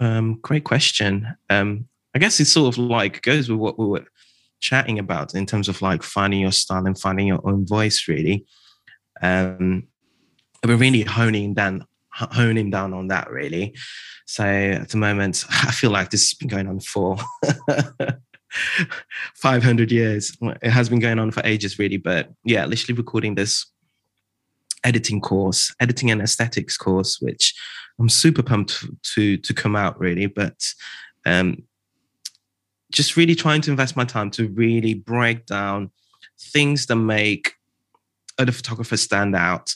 Um great question. Um i guess it sort of like goes with what we were chatting about in terms of like finding your style and finding your own voice really. Um i've been really honing down honing down on that really so at the moment, *laughs* I feel like this has been going on for *laughs* 500 years. It has been going on for ages, really. But yeah, literally recording this editing course, editing and aesthetics course, which I'm super pumped to to come out really. But um, just really trying to invest my time to really break down things that make other photographers stand out,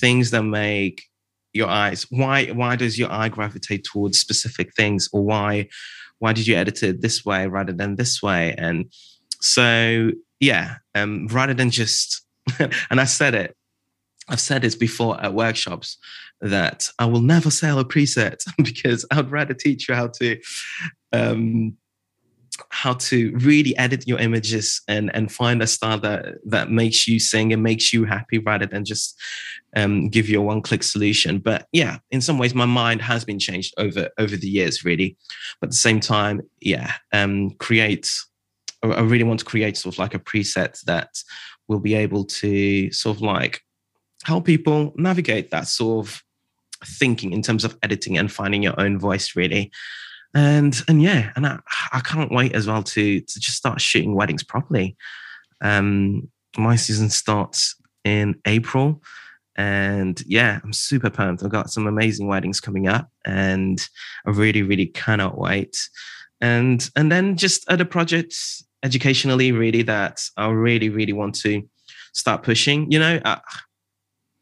things that make your eyes? Why why does your eye gravitate towards specific things? Or why why did you edit it this way rather than this way? And so yeah um rather than just *laughs* and i said it i've said this before at workshops that i will never sell a preset *laughs* because i'd rather teach you how to um how to really edit your images and and find a style that that makes you sing and makes you happy rather than just um, give you a one click solution. But yeah in some ways my mind has been changed over over the years really. But at the same time yeah um, create I really want to create sort of like a preset that will be able to sort of like help people navigate that sort of thinking in terms of editing and finding your own voice really and and yeah, and I, I can't wait as well to to just start shooting weddings properly. Um, my season starts in April, and yeah, I'm super pumped. I've got some amazing weddings coming up, and I really really cannot wait. And and then just other projects educationally, really that I really really want to start pushing. You know, uh,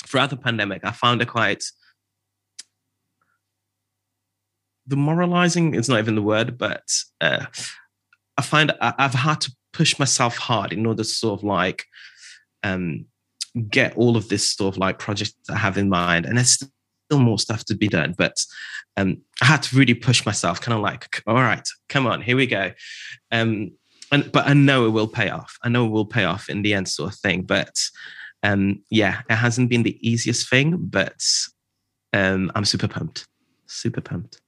throughout the pandemic, I found it quite the moralizing is not even the word, but uh, I find I, have had to push myself hard in order to sort of like um, get all of this sort of like project I have in mind. And there's still more stuff to be done, but um, I had to really push myself, kind of like, all right, come on, here we go. Um, and but I know it will pay off. I know it will pay off in the end, sort of thing. But um, yeah, it hasn't been the easiest thing, but um, I'm super pumped. Super pumped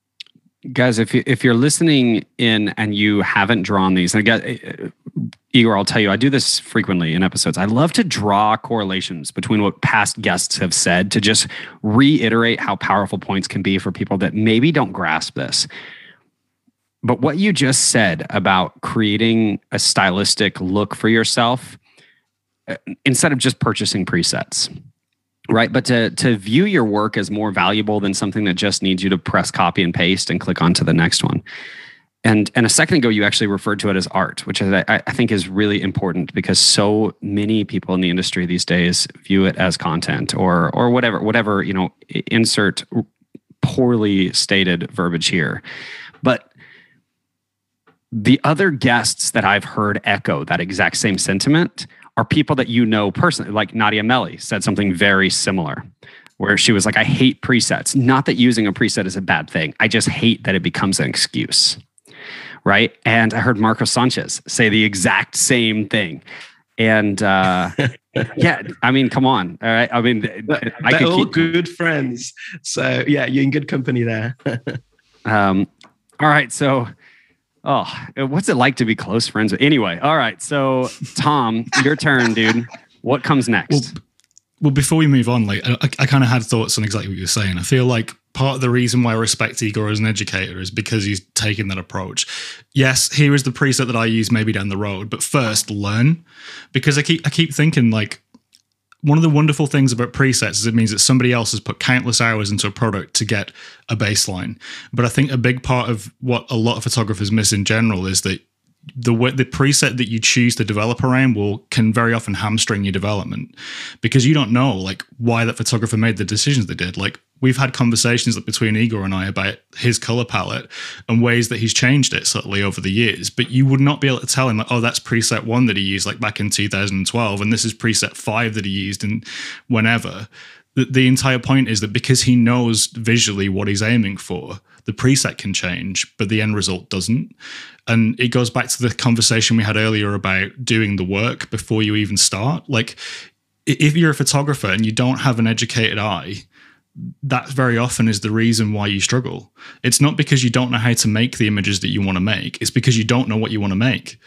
guys if you if you're listening in and you haven't drawn these and again igor i'll tell you i do this frequently in episodes. I love to draw correlations between what past guests have said to just reiterate how powerful points can be for people that maybe don't grasp this. But what you just said about creating a stylistic look for yourself uh, instead of just purchasing presets right? But to to view your work as more valuable than something that just needs you to press copy and paste and click on to the next one. And and a second ago you actually referred to it as art which I, I think is really important because so many people in the industry these days view it as content or or whatever whatever you know insert poorly stated verbiage here. But the other guests that i've heard echo that exact same sentiment are people that you know personally like nadia Meli said something very similar where she was like i hate presets not that using a preset is a bad thing i just hate that it becomes an excuse right? And I heard Marco Sanchez say the exact same thing. And uh, *laughs* yeah, I mean, come on. All right. I mean, They're I could all keep... good friends. So yeah, you're in good company there. *laughs* um, all right. So, oh, uh, what's it like to be close friends with? Anyway, all right. So, Tom, *laughs* your turn, dude. What comes next? Well, well, before we move on, like I, I kind of had thoughts on exactly what you were saying. I feel like part of the reason why I respect Igor as an educator is because he's taken that approach. Yes, here is the preset that I use maybe down the road, but first learn, because I keep I keep thinking like one of the wonderful things about presets is it means that somebody else has put countless hours into a product to get a baseline. But I think a big part of what a lot of photographers miss in general is that the way, the preset that you choose to develop around will can very often hamstring your development because you don't know like why that photographer made the decisions they did. Like we've had conversations between Igor and I about his color palette and ways that he's changed it subtly over the years. But you would not be able to tell him like, oh, that's preset one that he used like back in 2012, and this is preset five that he used in whenever. The, the entire point is that because he knows visually what he's aiming for, the preset can change, but the end result doesn't. And it goes back to the conversation we had earlier about doing the work before you even start. Like, if you're a photographer and you don't have an educated eye, that very often is the reason why you struggle. It's not because you don't know how to make the images that you want to make, it's because you don't know what you want to make.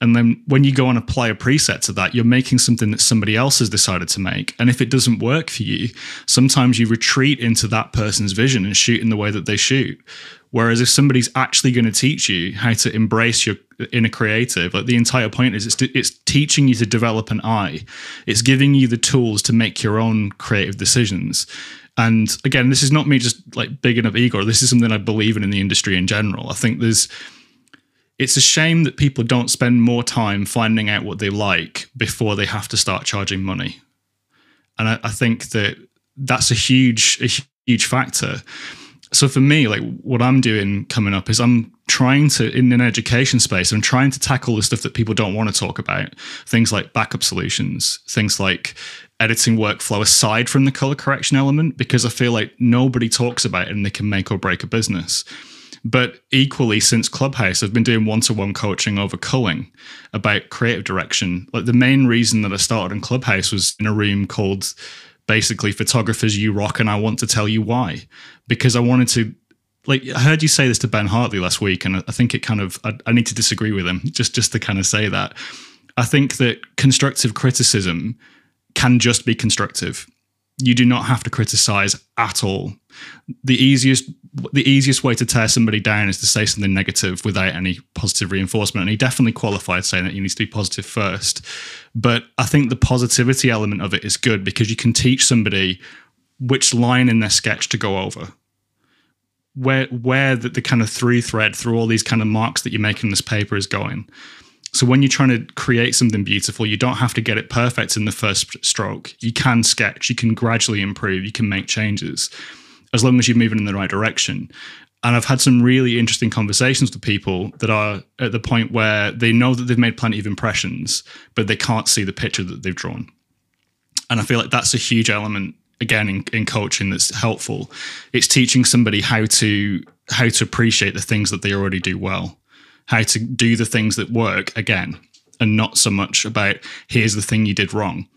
And then when you go and apply a preset to that, you're making something that somebody else has decided to make. And if it doesn't work for you, sometimes you retreat into that person's vision and shoot in the way that they shoot. Whereas if somebody's actually going to teach you how to embrace your inner creative, like the entire point is it's, it's teaching you to develop an eye. It's giving you the tools to make your own creative decisions. And again, this is not me just like bigging up Igor. This is something I believe in in the industry in general. I think there's it's a shame that people don't spend more time finding out what they like before they have to start charging money. And I, I think that that's a huge, a huge factor. So for me, like what I'm doing coming up is I'm trying to, in an education space, I'm trying to tackle the stuff that people don't want to talk about. Things like backup solutions, things like editing workflow aside from the color correction element, because I feel like nobody talks about it and they can make or break a business. But equally, since Clubhouse, I've been doing one to one coaching over culling about creative direction. Like the main reason that I started in Clubhouse was in a room called basically Photographers You Rock, and I want to tell you why. Because I wanted to like I heard you say this to Ben Hartley last week, and I think it kind of I, I, need to disagree with him just just to kind of say that. I think that constructive criticism can just be constructive you do not have to criticize at all. The easiest the easiest way to tear somebody down is to say something negative without any positive reinforcement. And he definitely qualified saying that you need to be positive first. But I think the positivity element of it is good because you can teach somebody which line in their sketch to go over. Where where the, the kind of through thread through all these kind of marks that you're making in this paper is going. So when you're trying to create something beautiful, you don't have to get it perfect in the first stroke. You can sketch, you can gradually improve, you can make changes as long as you're moving in the right direction. And I've had some really interesting conversations with people that are at the point where they know that they've made plenty of impressions, but they can't see the picture that they've drawn. And I feel like that's a huge element again in, in coaching that's helpful. It's teaching somebody how to how to appreciate the things that they already do well how to do the things that work again and not so much about here's the thing you did wrong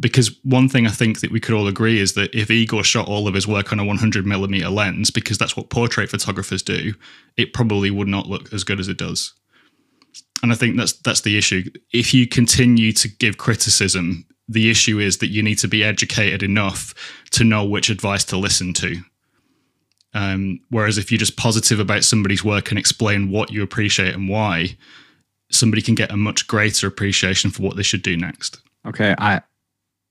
because one thing I think that we could all agree is that if Igor shot all of his work on a 100 millimeter lens, because that's what portrait photographers do, it probably would not look as good as it does. And I think that's that's the issue. If you continue to give criticism, the issue is that you need to be educated enough to know which advice to listen to Um, whereas if you're just positive about somebody's work and explain what you appreciate and why, somebody can get a much greater appreciation for what they should do next. Okay, I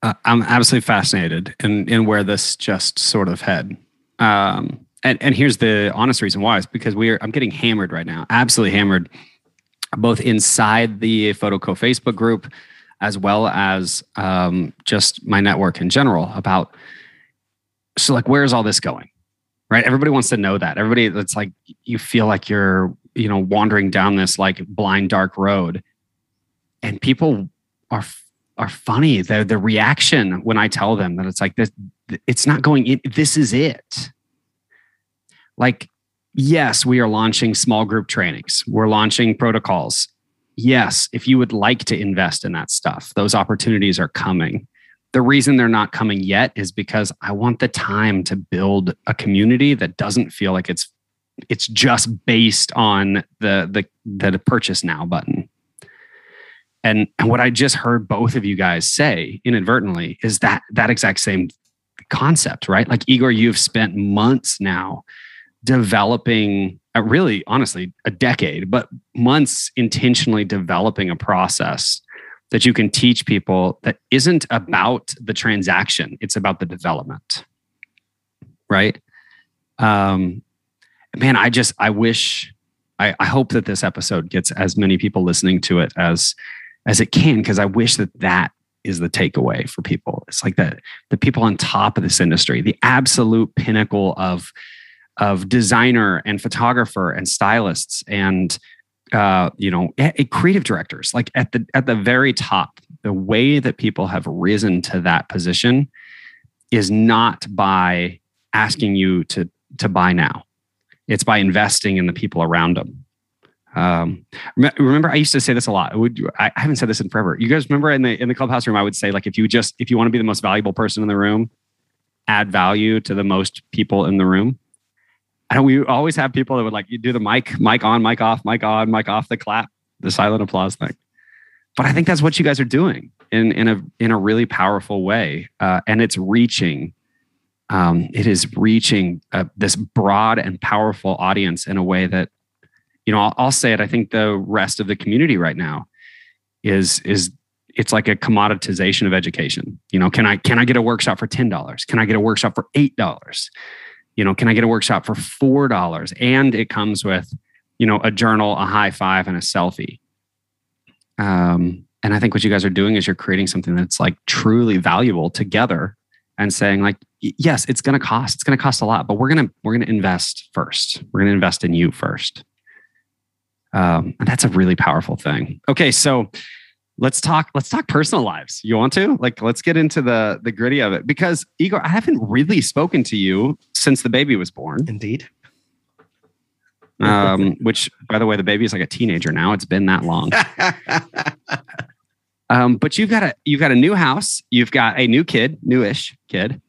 uh, I'm absolutely fascinated in in where this just sort of head. Um, and and here's the honest reason why is because we are I'm getting hammered right now, absolutely hammered, both inside the PhotoCo Facebook group as well as um, just my network in general about so like where's all this going right? Everybody wants to know that. Everybody that's like you feel like you're you know wandering down this like blind dark road. And people are are funny. The the reaction when i tell them that it's like this it's not going in, this is it. Like yes we are launching small group trainings. We're launching protocols. Yes if you would like to invest in that stuff those opportunities are coming the reason they're not coming yet is because i want the time to build a community that doesn't feel like it's it's just based on the the the purchase now button. And, and what I just heard both of you guys say inadvertently is that that exact same concept, right? Like Igor, you've spent months now developing really honestly a decade but months intentionally developing a process that you can teach people that isn't about the transaction it's about the development right um, man, I just I wish I, I hope that this episode gets as many people listening to it as as it can because I wish that that is the takeaway for people. It's like that the people on top of this industry, the absolute pinnacle of of designer and photographer and stylists and uh, you know creative directors, like at the at the very top, the way that people have risen to that position is not by asking you to to buy now it's by investing in the people around them. Um, remember, I used to say this a lot. Would, I haven't said this in forever. You guys remember in the in the clubhouse room, I would say like if you just if you want to be the most valuable person in the room, add value to the most people in the room. And we always have people that would like you do the mic, mic on, mic off, mic on, mic off, the clap, the silent applause thing. But I think that's what you guys are doing in in a in a really powerful way, uh, and it's reaching um, it is reaching uh, this broad and powerful audience in a way that you know I'll, I'll, say it i think the rest of the community right now is is it's like a commoditization of education. You know can i can i get a workshop for $10 can i get a workshop for $8 you know can i get a workshop for $4 and it comes with you know a journal a high five and a selfie. Um, and i think what you guys are doing is you're creating something that's like truly valuable together and saying like yes it's to cost it's to cost a lot but we're to we're to invest first. We're to invest in you first. Um, and that's a really powerful thing. Okay so let's talk let's talk personal lives you want to like let's get into the the gritty of it because igor i haven't really spoken to you since the baby was born indeed um, which by the way the baby is like a teenager now it's been that long *laughs* Um, but you've got a you've got a new house. You've got a new kid, newish kid.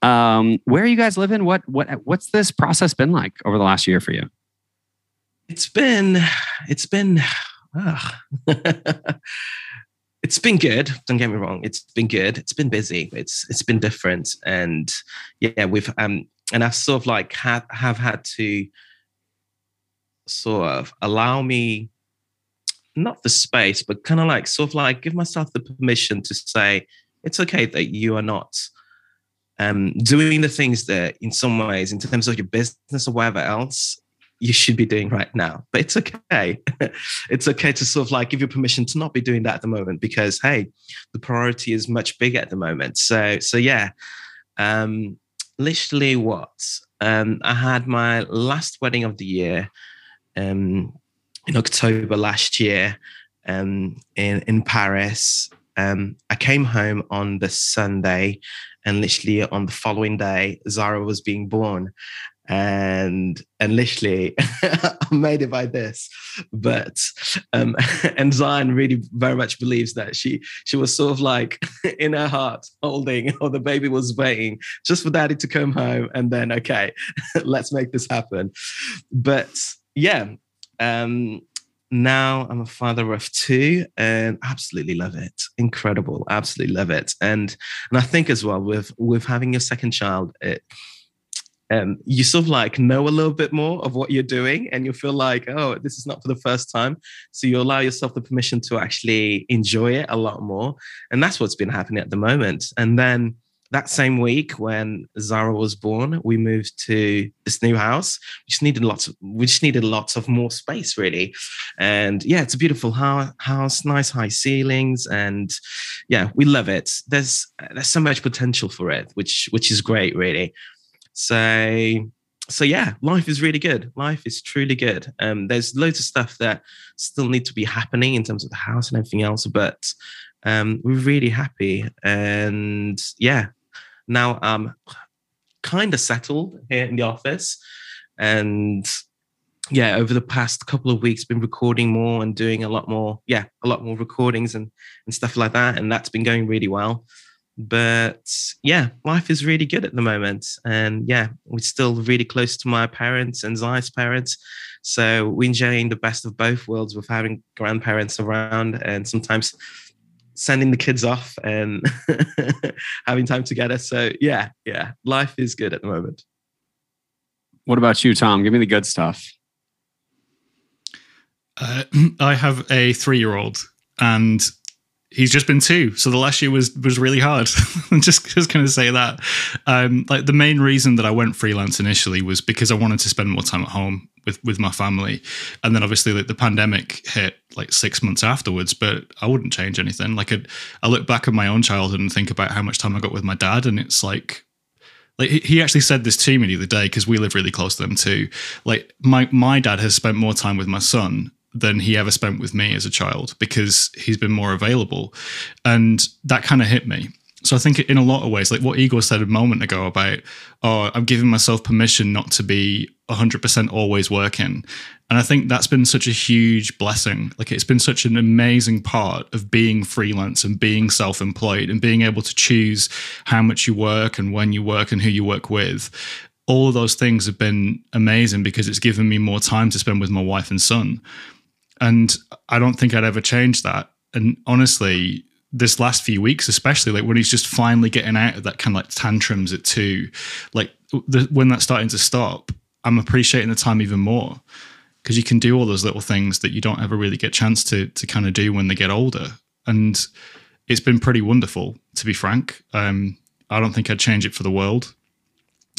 Um, where are you guys living? What what what's this process been like over the last year for you? It's been it's been it's been good. Don't get me wrong. It's been good. It's been busy. It's it's been different, and yeah, we've um and I've sort of like have have had to sort of allow me not the space, but kind of like sort of like give myself the permission to say it's okay that you are not um, doing the things that in some ways, in terms of your business or whatever else, you should be doing right now. But it's okay. *laughs* it's okay to sort of like give you permission to not be doing that at the moment because hey, the priority is much bigger at the moment. So so yeah. Um literally what? Um I had my last wedding of the year. Um in October last year um, in in Paris. Um, I came home on the Sunday, and literally on the following day, Zara was being born, and and literally *laughs* I made it by this. But um, *laughs* and Zion really very much believes that she she was sort of like *laughs* in her heart holding, or the baby was waiting just for daddy to come home, and then okay, let's make this happen. But yeah, um, now I'm a father of two and absolutely love it. Incredible, absolutely love it. And and I think as well with with having your second child, it um, you sort of like know a little bit more of what you're doing and you feel like, oh, this is not for the first time. So you allow yourself the permission to actually enjoy it a lot more. And that's what's been happening at the moment. And then that same week when Zara was born, we moved to this new house. We just needed lots of we just needed lots of more space, really. And yeah, it's a beautiful house, nice high ceilings, and yeah, we love it. There's there's so much potential for it, which which is great, really. So so yeah, life is really good. Life is truly good. Um, there's loads of stuff that still need to be happening in terms of the house and everything else, but um, we're really happy. And yeah, now I'm kind of settled here in the office, and yeah, over the past couple of weeks, been recording more and doing a lot more. Yeah, a lot more recordings and and stuff like that, and that's been going really well but yeah, life is really good at the moment. And yeah, we're still really close to my parents and Zai's parents. So we're enjoying the best of both worlds with having grandparents around and sometimes sending the kids off and *laughs* having time together. So yeah, yeah, life is good at the moment. What about you, Tom? Give me the good stuff. Uh, *clears throat* I have a three year old and he's just been two. So the last year was was really hard. *laughs* I'm just just to say that. Um like the main reason that i went freelance initially was because i wanted to spend more time at home with with my family. And then obviously like the pandemic hit like six months afterwards but i wouldn't change anything. Like i i look back at my own childhood and think about how much time i got with my dad and it's like like he actually said this to me the other day because we live really close to them too. Like my my dad has spent more time with my son than he ever spent with me as a child because he's been more available. And that kind of hit me. So I think in a lot of ways, like what Igor said a moment ago about, oh, I'm giving myself permission not to be 100% always working. And I think that's been such a huge blessing. Like it's been such an amazing part of being freelance and being self employed and being able to choose how much you work and when you work and who you work with. All of those things have been amazing because it's given me more time to spend with my wife and son. And I don't think I'd ever change that. And honestly, this last few weeks, especially like when he's just finally getting out of that kind of like tantrums at two, like the, when that's starting to stop, I'm appreciating the time even more because you can do all those little things that you don't ever really get a chance to to kind of do when they get older. And it's been pretty wonderful, to be frank. Um, I don't think I'd change it for the world,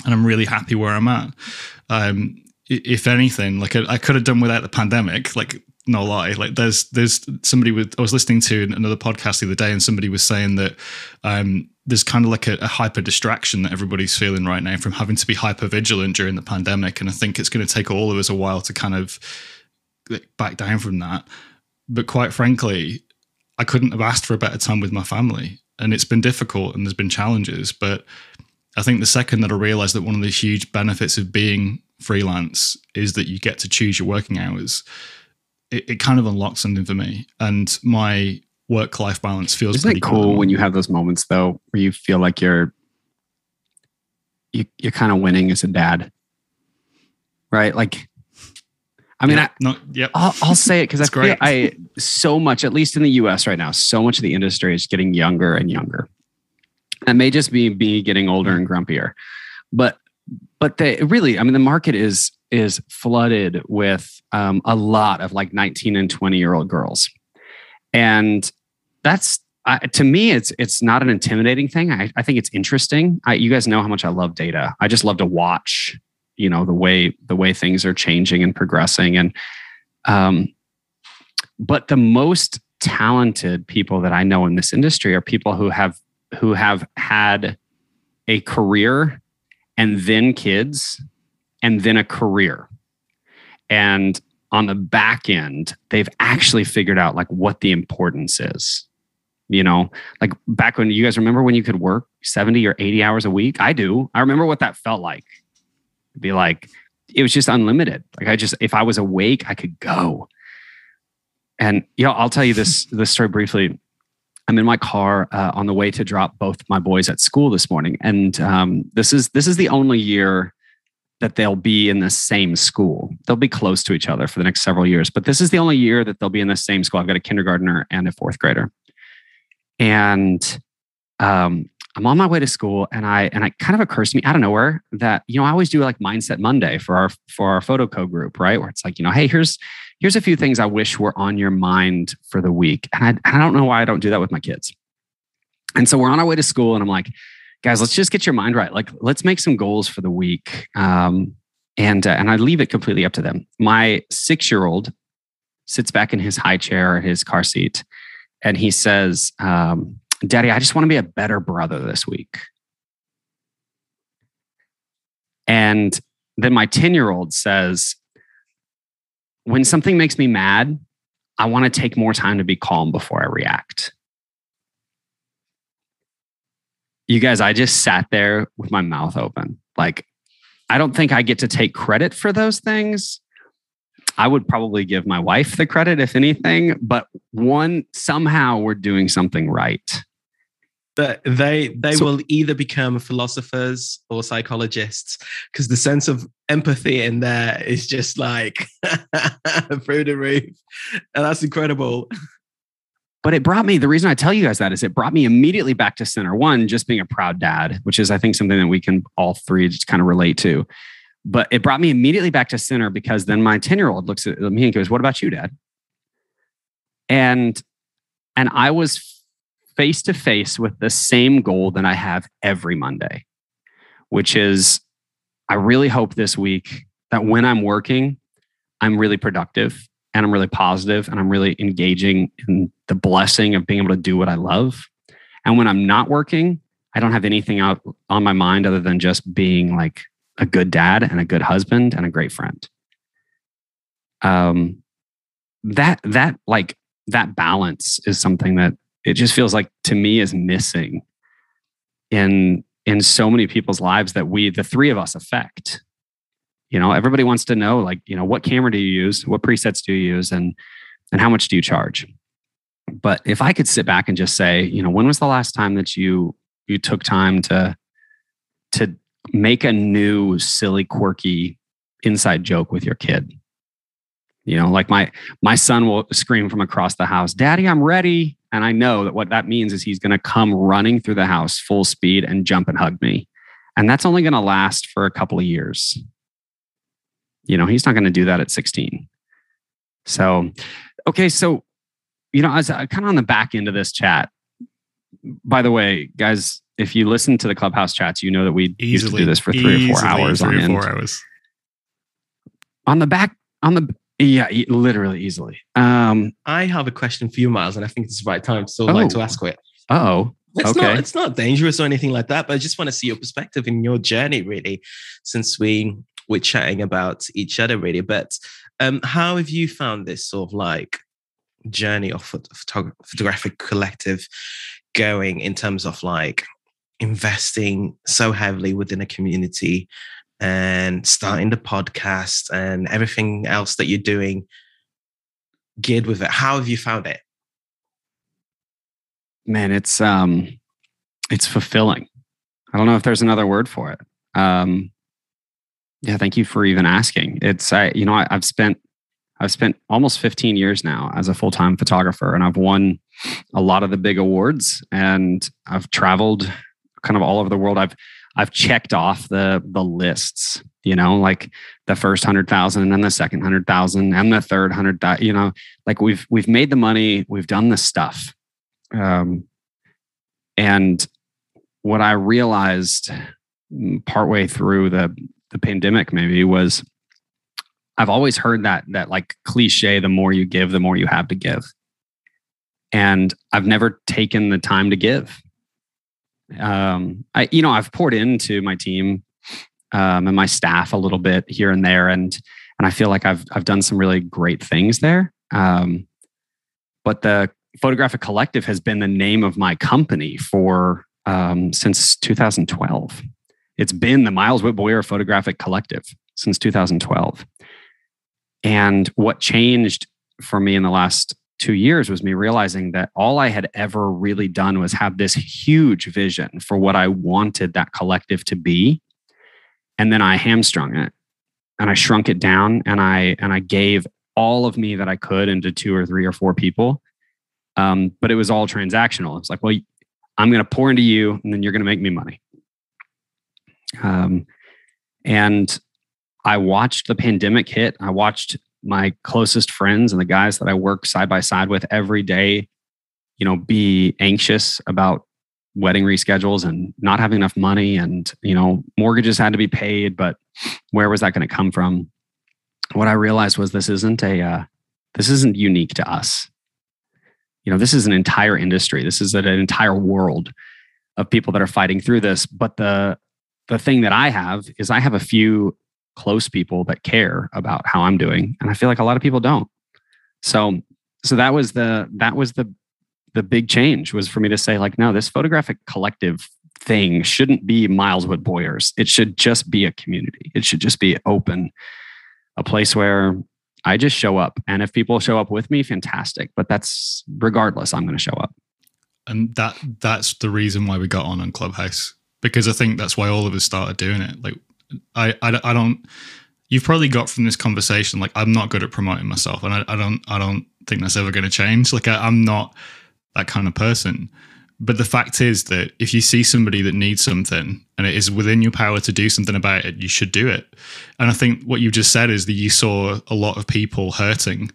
and I'm really happy where I'm at. Um, if anything, like I, I could have done without the pandemic. Like no lie like there's there's somebody with i was listening to another podcast the other day and somebody was saying that um, there's kind of like a, a, hyper distraction that everybody's feeling right now from having to be hyper vigilant during the pandemic. And i think it's going to take all of us a while to kind of back down from that. But quite frankly i couldn't have asked for a better time with my family. And it's been difficult and there's been challenges. But i think the second that i realized that one of the huge benefits of being freelance is that you get to choose your working hours it, it kind of unlocks something for me. And my work life balance feels Isn't it cool when you have those moments though where you feel like you're you, you're kind of winning as a dad? Right? Like i mean yeah, I, not yep. I'll, I'll say it because i feel i so much at least in the us right now so much of the industry is getting younger and younger. And may just be me getting older and grumpier but but they really i mean the market is is flooded with um, a lot of like 19 and 20 year old girls. And that's to me it's it's not an intimidating thing. I, I think it's interesting. I, you guys know how much i love data. I just love to watch you know the way the way things are changing and progressing. And um but the most talented people that i know in this industry are people who have who have had a career and then kids and then a career. And on the back end, they've actually figured out like what the importance is. You know, like back when you guys remember when you could work 70 or 80 hours a week? I do. I remember what that felt like. It'd be like, it was just unlimited. Like I just, if I was awake, I could go. And you know, I'll tell you this *laughs* this story briefly. I'm in my car uh, on the way to drop both my boys at school this morning, and um, this is this is the only year that they'll be in the same school. They'll be close to each other for the next several years, but this is the only year that they'll be in the same school. I've got a kindergartner and a fourth grader. And um, I'm on my way to school and I and it kind of occurs to me out of nowhere that you know I always do like mindset Monday for our for our photo co group, right? Where it's like, you know, hey, here's here's a few things I wish were on your mind for the week. And I, I don't know why I don't do that with my kids. And so we're on our way to school and I'm like, guys, let's just get your mind right. Like, let's make some goals for the week. Um, and uh, and I leave it completely up to them. My six year old sits back in his high chair, or his car seat, and he says, um, "Daddy, I just want to be a better brother this week." And then my ten year old says, "When something makes me mad, I want to take more time to be calm before I react." You guys, I just sat there with my mouth open, like I don't think I get to take credit for those things. I would probably give my wife the credit, if anything, but one, somehow we're doing something right. But they they so, will either become philosophers or psychologists because the sense of empathy in there is just like *laughs* through the roof, and that's incredible. But it brought me, the reason I tell you guys that is it brought me immediately back to center one, just being a proud dad, which is, I think, something that we can all three just kind of relate to. But it brought me immediately back to center because then my 10 year old looks at me and goes, What about you, dad? And and I was face to face with the same goal that I have every Monday, which is I really hope this week that when I'm working, I'm really productive and I'm really positive and I'm really engaging in the blessing of being able to do what I love. And when I'm not working, I don't have anything out on my mind other than just being like a good dad and a good husband and a great friend. Um, that that like that balance is something that it just feels like to me is missing in in so many people's lives that we the three of us affect you know everybody wants to know like you know what camera do you use? What presets do you use? And and how much do you charge? But if i could sit back and just say you know when was the last time that you you took time to to make a new silly quirky inside joke with your kid? You know like my my son will scream from across the house daddy i'm ready. And i know that what that means is he's going to come running through the house full speed and jump and hug me. And that's only going to last for a couple of years you know, he's not going to do that at 16. So, okay. So, you know, I was kind of on the back end of this chat. By the way, guys, if you listen to the clubhouse chats, you know that we easily, used to do this for three or four hours three on or four end. hours. On the back, on the yeah, literally easily. Um, I have a question for you, Miles, and I think it's the right time. So, oh, like to ask it. Oh, it's okay. not it's not dangerous or anything like that, but I just want to see your perspective in your journey, really, since we we're chatting about each other really. But um, how have you found this sort of like journey of photog- photographic collective going in terms of like investing so heavily within a community and starting the podcast and everything else that you're doing geared with it? How have you found it? Man it's um it's fulfilling. I don't know if there's another word for it. Um yeah, thank you for even asking. It's I, you know, I, I've spent I've spent almost 15 years now as a full time photographer, and I've won a lot of the big awards, and I've traveled kind of all over the world. I've I've checked off the the lists, you know, like the first hundred thousand, and the second hundred thousand, and the third hundred. You know, like we've we've made the money, we've done the stuff, um, and what I realized mm, partway through the the pandemic maybe was I've always heard that that like cliche the more you give the more you have to give. And I've never taken the time to give. Um I you know I've poured into my team um and my staff a little bit here and there and and I feel like I've I've done some really great things there. Um but the photographic collective has been the name of my company for um, since 2012 it's been the Miles Witt Boyer Photographic Collective since 2012. And what changed for me in the last two years was me realizing that all I had ever really done was have this huge vision for what I wanted that collective to be. And then I hamstrung it and I shrunk it down and I and I gave all of me that I could into two or three or four people. Um, but it was all transactional. It's like, well, I'm going to pour into you, and then you're going to make me money. Um, and I watched the pandemic hit. I watched my closest friends and the guys that I work side by side with every day, you know, be anxious about wedding reschedules and not having enough money and you know mortgages had to be paid but where was that going to come from? What i realized was this isn't a uh, this isn't unique to us. You know this is an entire industry. This is an entire world of people that are fighting through this but the the thing that i have is i have a few close people that care about how i'm doing and i feel like a lot of people don't. So so that was the that was the the big change was for me to say like no this photographic collective thing shouldn't be Miles Witt Boyer's. It should just be a community. It should just be open a place where i just show up and if people show up with me fantastic but that's regardless i'm going to show up. And that that's the reason why we got on on clubhouse because i think that's why all of us started doing it like i i, I don't you've probably got from this conversation like i'm not good at promoting myself and i, I don't i don't think that's ever going to change like I, i'm not that kind of person. But the fact is that if you see somebody that needs something and it is within your power to do something about it, you should do it. And I think what you just said is that you saw a lot of people hurting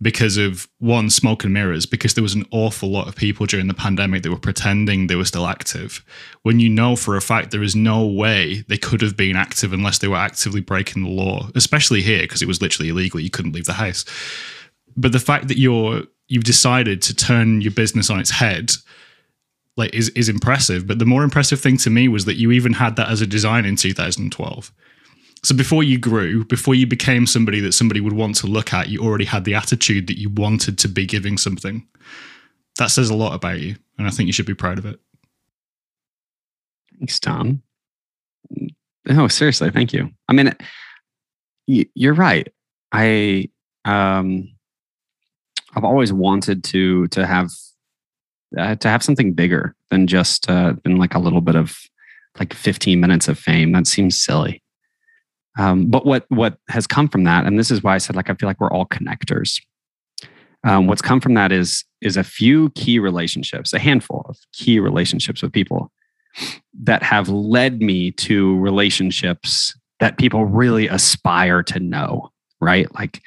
because of one, smoke and mirrors, because there was an awful lot of people during the pandemic that were pretending they were still active. When you know for a fact there is no way they could have been active unless they were actively breaking the law, especially here, because it was literally illegal. You couldn't leave the house. But the fact that you're you've decided to turn your business on its head like is is impressive. But the more impressive thing to me was that you even had that as a design in 2012 so before you grew before you became somebody that somebody would want to look at you already had the attitude that you wanted to be giving something. That says a lot about you and i think you should be proud of it. Thanks tom. No seriously thank you. I mean you're right. I um I've always wanted to to have uh, to have something bigger than just uh, than like a little bit of like 15 minutes of fame. That seems silly. Um, but what what has come from that, and this is why I said like I feel like we're all connectors. Um, what's come from that is is a few key relationships, a handful of key relationships with people that have led me to relationships that people really aspire to know. Right, like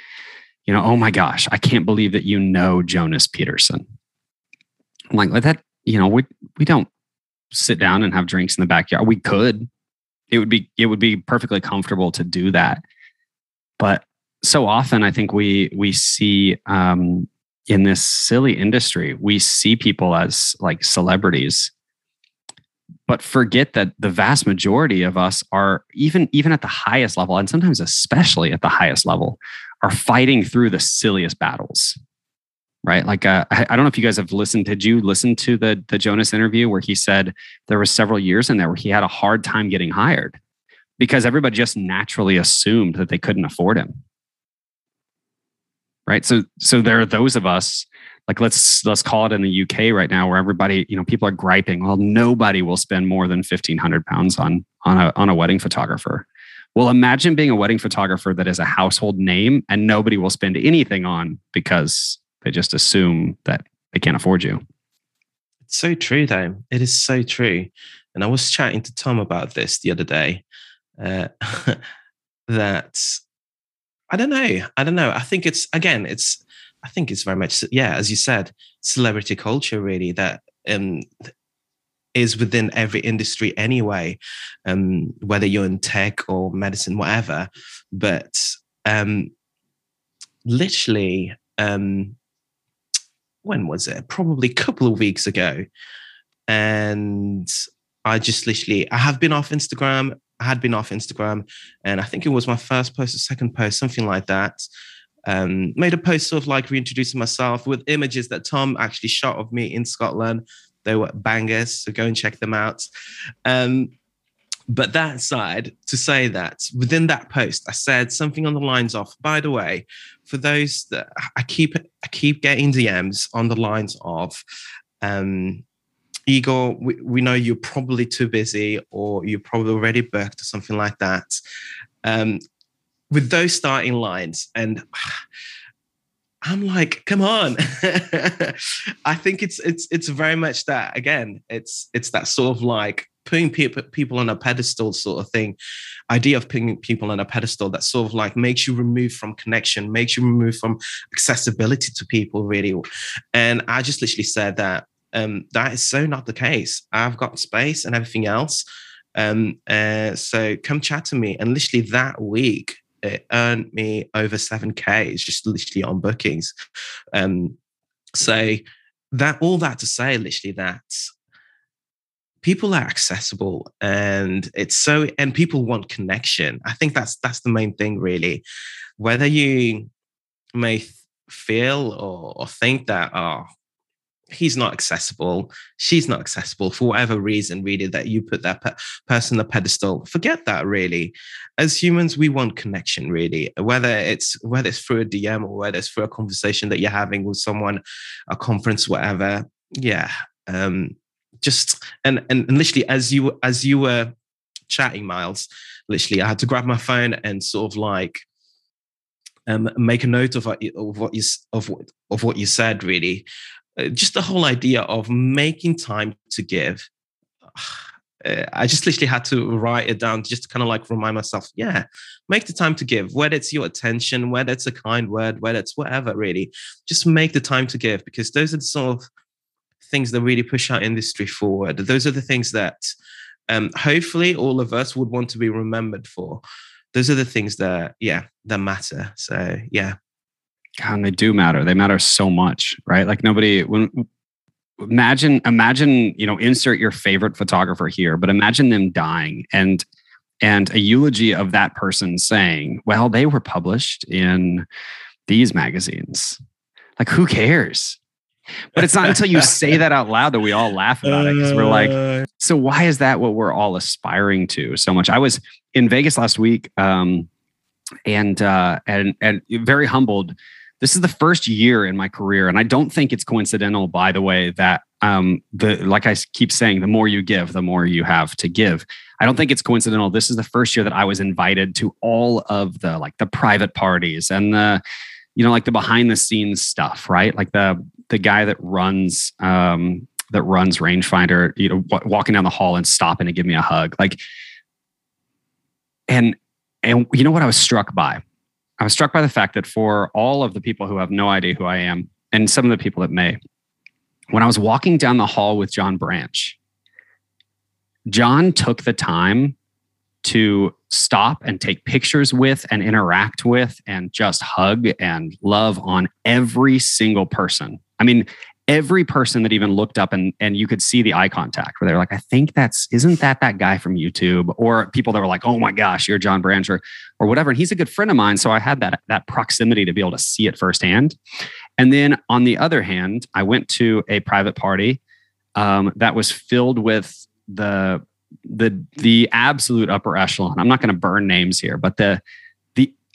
you know, oh my gosh, I can't believe that you know Jonas Peterson. I'm like, like that, you know, we we don't sit down and have drinks in the backyard. We could. It would be it would be perfectly comfortable to do that. But so often I think we we see um in this silly industry, we see people as like celebrities but forget that the vast majority of us are even even at the highest level and sometimes especially at the highest level are fighting through the silliest battles right? Like uh, I, I, don't know if you guys have listened did you listen to the the jonas interview where he said there were several years in there where he had a hard time getting hired because everybody just naturally assumed that they couldn't afford him right? So so there are those of us like let's let's call it in the uk right now where everybody you know people are griping well nobody will spend more than 1500 pounds on on a on a wedding photographer. Well, imagine being a wedding photographer that is a household name and nobody will spend anything on because they just assume that they can't afford you. It's so true, though. It is so true. And I was chatting to Tom about this the other day. Uh, *laughs* that I don't know. I don't know. I think it's again, it's I think it's very much yeah, as you said, celebrity culture really that um is within every industry anyway, um, whether you're in tech or medicine, whatever. But um, literally, um, when was it? Probably a couple of weeks ago. And I just literally, I have been off Instagram. I had been off Instagram, and I think it was my first post or second post, something like that. Um, made a post sort of like reintroducing myself with images that Tom actually shot of me in Scotland they were bangers, so go and check them out. Um, but that aside, to say that within that post, I said something on the lines of, by the way, for those that I keep I keep getting DMs on the lines of, um, Igor, we, we know you're probably too busy or you're probably already booked or something like that. Um, with those starting lines, and *sighs* I'm like, come on. *laughs* I think it's it's it's very much that again. It's it's that sort of like putting people on a pedestal sort of thing idea of putting people on a pedestal that sort of like makes you remove from connection makes you remove from accessibility to people really. And i just literally said that um, that is so not the case. I've got space and everything else um, uh, so come chat to me. And literally that week it earned me over 7k it's just literally on bookings. Um, so that all that to say literally that people are accessible and it's so and people want connection. I think that's that's the main thing really. Whether you may feel or, or think that oh he's not accessible she's not accessible for whatever reason really that you put that pe- person on the pedestal forget that really. As humans we want connection really. Whether it's whether it's through a dm or whether it's through a conversation that you're having with someone a conference whatever yeah um just and, and and literally as you as you were chatting, Miles, literally I had to grab my phone and sort of like um, make a note of, of what you of what of what you said. Really, uh, just the whole idea of making time to give. *sighs* Uh, I just literally had to write it down, just to kind of like remind myself, yeah, make the time to give, whether it's your attention, whether it's a kind word, whether it's whatever, really, just make the time to give because those are the sort of things that really push our industry forward. Those are the things that um, hopefully all of us would want to be remembered for. Those are the things that, yeah, that matter. So, yeah. and they do matter. They matter so much, right? Like nobody, when imagine, imagine, you know, insert your favorite photographer here, but imagine them dying and, and a eulogy of that person saying, well, they were published in these magazines. Like, who cares? But it's not until you say that out loud that we all laugh *laughs* about it because we're like, uh. so why is that what we're all aspiring to so much? I was in Vegas last week, um, and uh, and and very humbled. This is the first year in my career, and I don't think it's coincidental. By the way, that um, the like I keep saying, the more you give, the more you have to give. I don't think it's coincidental. This is the first year that I was invited to all of the like the private parties and the you know like the behind the scenes stuff right like the the guy that runs um that runs rangefinder you know w- walking down the hall and stopping to give me a hug like and and you know what i was struck by i was struck by the fact that for all of the people who have no idea who i am and some of the people that may when i was walking down the hall with john branch john took the time to stop and take pictures with and interact with and just hug and love on every single person. I mean, every person that even looked up and and you could see the eye contact where they're like, I think that's isn't that that guy from YouTube or people that were like, oh my gosh, you're John Brancher or whatever. And he's a good friend of mine, so I had that that proximity to be able to see it firsthand. And then on the other hand, I went to a private party um, that was filled with the the the absolute upper echelon. I'm not going to burn names here, but the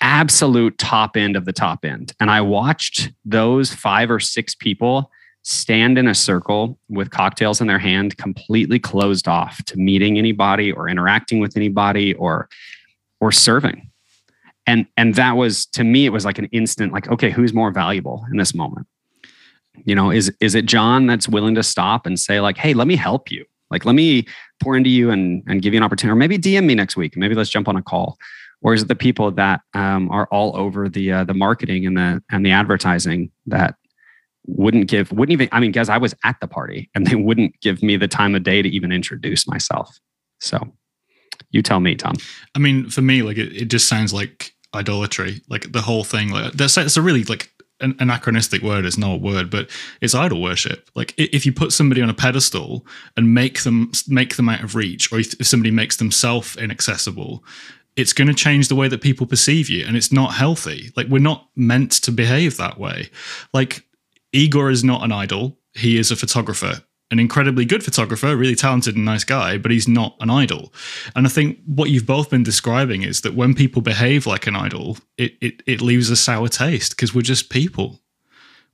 absolute top end of the top end. And I watched those five or six people stand in a circle with cocktails in their hand, completely closed off to meeting anybody or interacting with anybody or or serving. And and that was to me, it was like an instant, like, okay, who's more valuable in this moment? You know, is is it John that's willing to stop and say, like, hey, let me help you? Like, let me pour into you and, and give you an opportunity, or maybe DM me next week. Maybe let's jump on a call. Or is it the people that um, are all over the uh, the marketing and the and the advertising that wouldn't give wouldn't even I mean, guys, I was at the party and they wouldn't give me the time of day to even introduce myself. So you tell me, Tom. I mean, for me, like it, it just sounds like idolatry. Like the whole thing. Like that's it's a really like an anachronistic word is not a word, but it's idol worship. Like if you put somebody on a pedestal and make them make them out of reach, or if somebody makes themselves inaccessible, it's going to change the way that people perceive you, and it's not healthy. Like we're not meant to behave that way. Like Igor is not an idol; he is a photographer, an incredibly good photographer, really talented and nice guy, but he's not an idol. And I think what you've both been describing is that when people behave like an idol, it it, it leaves a sour taste because we're just people.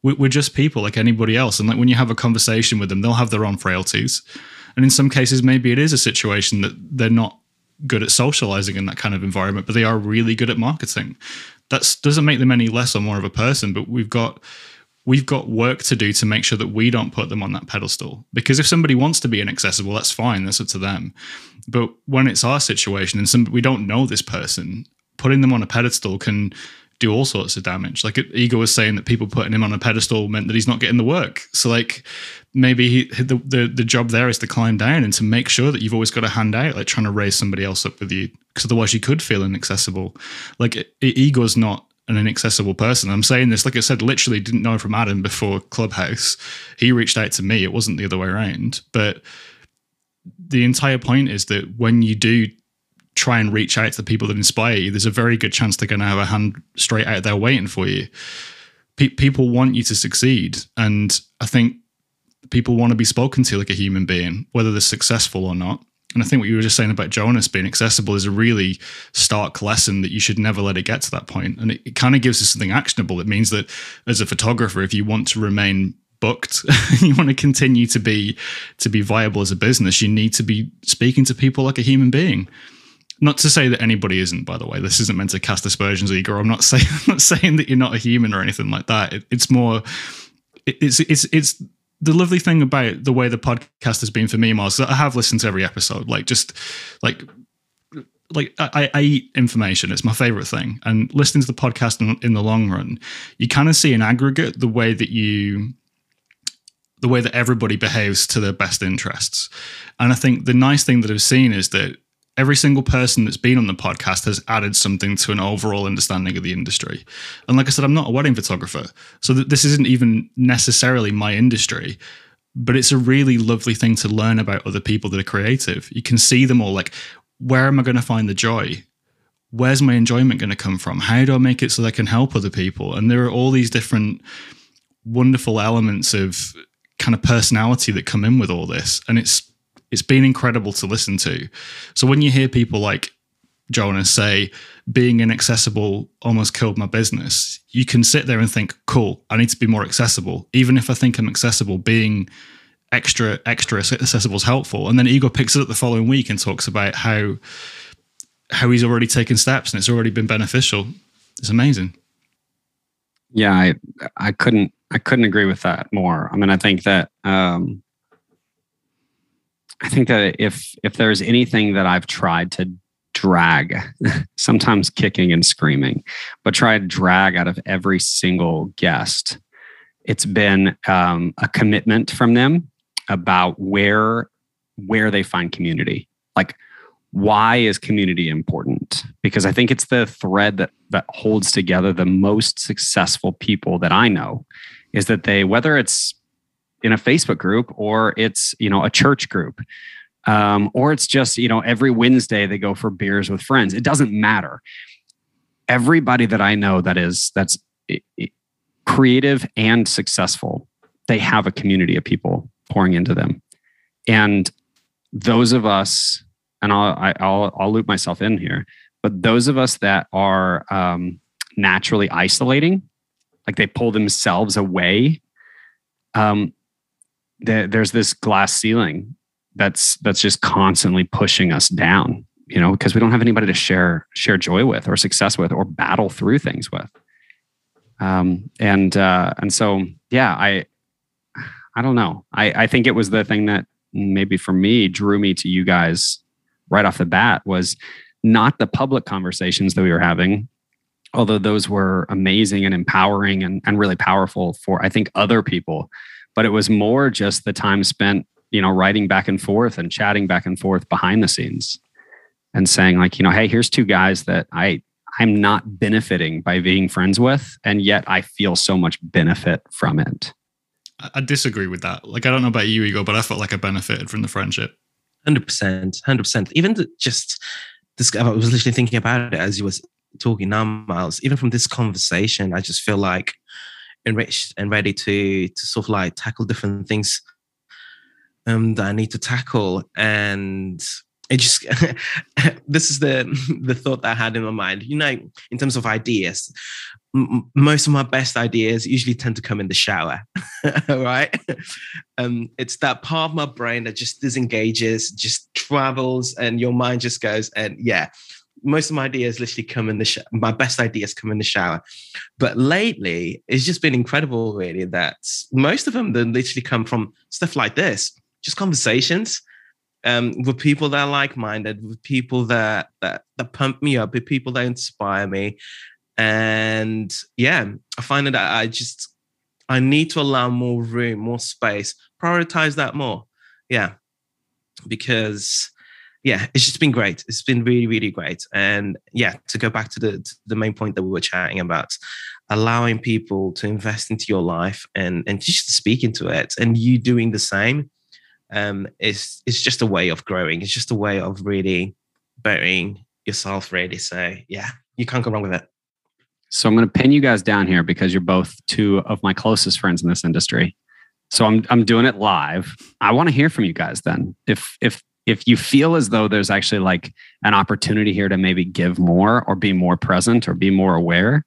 We're just people like anybody else. And like when you have a conversation with them, they'll have their own frailties. And in some cases, maybe it is a situation that they're not good at socializing in that kind of environment, but they are really good at marketing That doesn't make them any less or more of a person, but we've got we've got work to do to make sure that we don't put them on that pedestal. Because if somebody wants to be inaccessible, that's fine. That's up to them. But when it's our situation and some we don't know this person, putting them on a pedestal can do all sorts of damage. Like Igor was saying that people putting him on a pedestal meant that he's not getting the work. So like maybe he, the, the the job there is to climb down and to make sure that you've always got a hand out, like trying to raise somebody else up with you, because otherwise you could feel inaccessible. Like Igor's not an inaccessible person. I'm saying this, like I said, literally didn't know from Adam before Clubhouse. He reached out to me. It wasn't the other way around. But the entire point is that when you do try and reach out to the people that inspire you, there's a very good chance they're going to have a hand straight out there waiting for you. Pe- people want you to succeed. And I think people want to be spoken to like a human being, whether they're successful or not. And I think what you were just saying about Jonas being accessible is a really stark lesson that you should never let it get to that point. And it, it kind of gives us something actionable. It means that as a photographer, if you want to remain booked, *laughs* you want to continue to be to be viable as a business, you need to be speaking to people like a human being. Not to say that anybody isn't, by the way. This isn't meant to cast aspersions, Igor. I'm not *laughs* saying I'm not saying that you're not a human or anything like that. It, it's more, it, it's it's it's the lovely thing about the way the podcast has been for me, Mars, I have listened to every episode. Like just like like I, I, eat information. It's my favorite thing. And listening to the podcast in, in the long run, you kind of see in aggregate the way that you the way that everybody behaves to their best interests. And I think the nice thing that I've seen is that every single person that's been on the podcast has added something to an overall understanding of the industry. And like I said, I'm not a wedding photographer, so this isn't even necessarily my industry. But it's a really lovely thing to learn about other people that are creative. You can see them all like, where am I going to find the joy? Where's my enjoyment going to come from? How do I make it so that I can help other people? And there are all these different wonderful elements of kind of personality that come in with all this. And it's it's been incredible to listen to. So when you hear people like Jonas say, being inaccessible almost killed my business, you can sit there and think, cool, I need to be more accessible. Even if I think I'm accessible, being extra, extra accessible is helpful. And then Igor picks it up the following week and talks about how how he's already taken steps and it's already been beneficial. It's amazing. Yeah, I I couldn't I couldn't agree with that more. I mean, I think that um I think that if if there's anything that I've tried to drag, *laughs* sometimes kicking and screaming, but try to drag out of every single guest, it's been um, a commitment from them about where where they find community. Like, why is community important? Because I think it's the thread that that holds together the most successful people that I know. Is that they whether it's in a Facebook group or it's, you know, a church group. Um, or it's just, you know, every Wednesday they go for beers with friends. It doesn't matter. Everybody that I know that is that's creative and successful, they have a community of people pouring into them. And those of us, and I'll I, will i I'll loop myself in here, but those of us that are um, naturally isolating, like they pull themselves away, um, the, there's this glass ceiling that's that's just constantly pushing us down you know because we don't have anybody to share share joy with or success with or battle through things with. Um and uh and so yeah i i don't know. I i think it was the thing that maybe for me drew me to you guys right off the bat was not the public conversations that we were having although those were amazing and empowering and, and really powerful for i think other people but it was more just the time spent you know writing back and forth and chatting back and forth behind the scenes and saying like you know hey here's two guys that i i'm not benefiting by being friends with and yet i feel so much benefit from it. I disagree with that. Like i don't know about you Igor but i felt like i benefited from the friendship. 100% 100% even just this i was literally thinking about it as you was talking now miles. Even from this conversation i just feel like enriched and ready to to sort of like tackle different things um, that I need to tackle. And it just *laughs* this is the *laughs* the thought that I had in my mind. You know, in terms of ideas, m- most of my best ideas usually tend to come in the shower, *laughs* right? Um, it's that part of my brain that just disengages, just travels, and your mind just goes, and yeah, most of my ideas literally come in the sh- my best ideas come in the shower. But lately, it's just been incredible, really. That most of them then literally come from stuff like this, just conversations um, with people that are like-minded, with people that that that pump me up, with people that inspire me, and yeah, I find that I just I need to allow more room, more space, prioritize that more. Yeah, because yeah, it's just been great. It's been really, really great. And yeah, to go back to the to the main point that we were chatting about, allowing people to invest into your life and and just speak into it, and you doing the same, um, is it's just a way of growing. It's just a way of really bettering yourself. Really, so yeah, you can't go wrong with it. So I'm going to pin you guys down here because you're both two of my closest friends in this industry. So I'm I'm doing it live. I want to hear from you guys then. If if if you feel as though there's actually like an opportunity here to maybe give more or be more present or be more aware,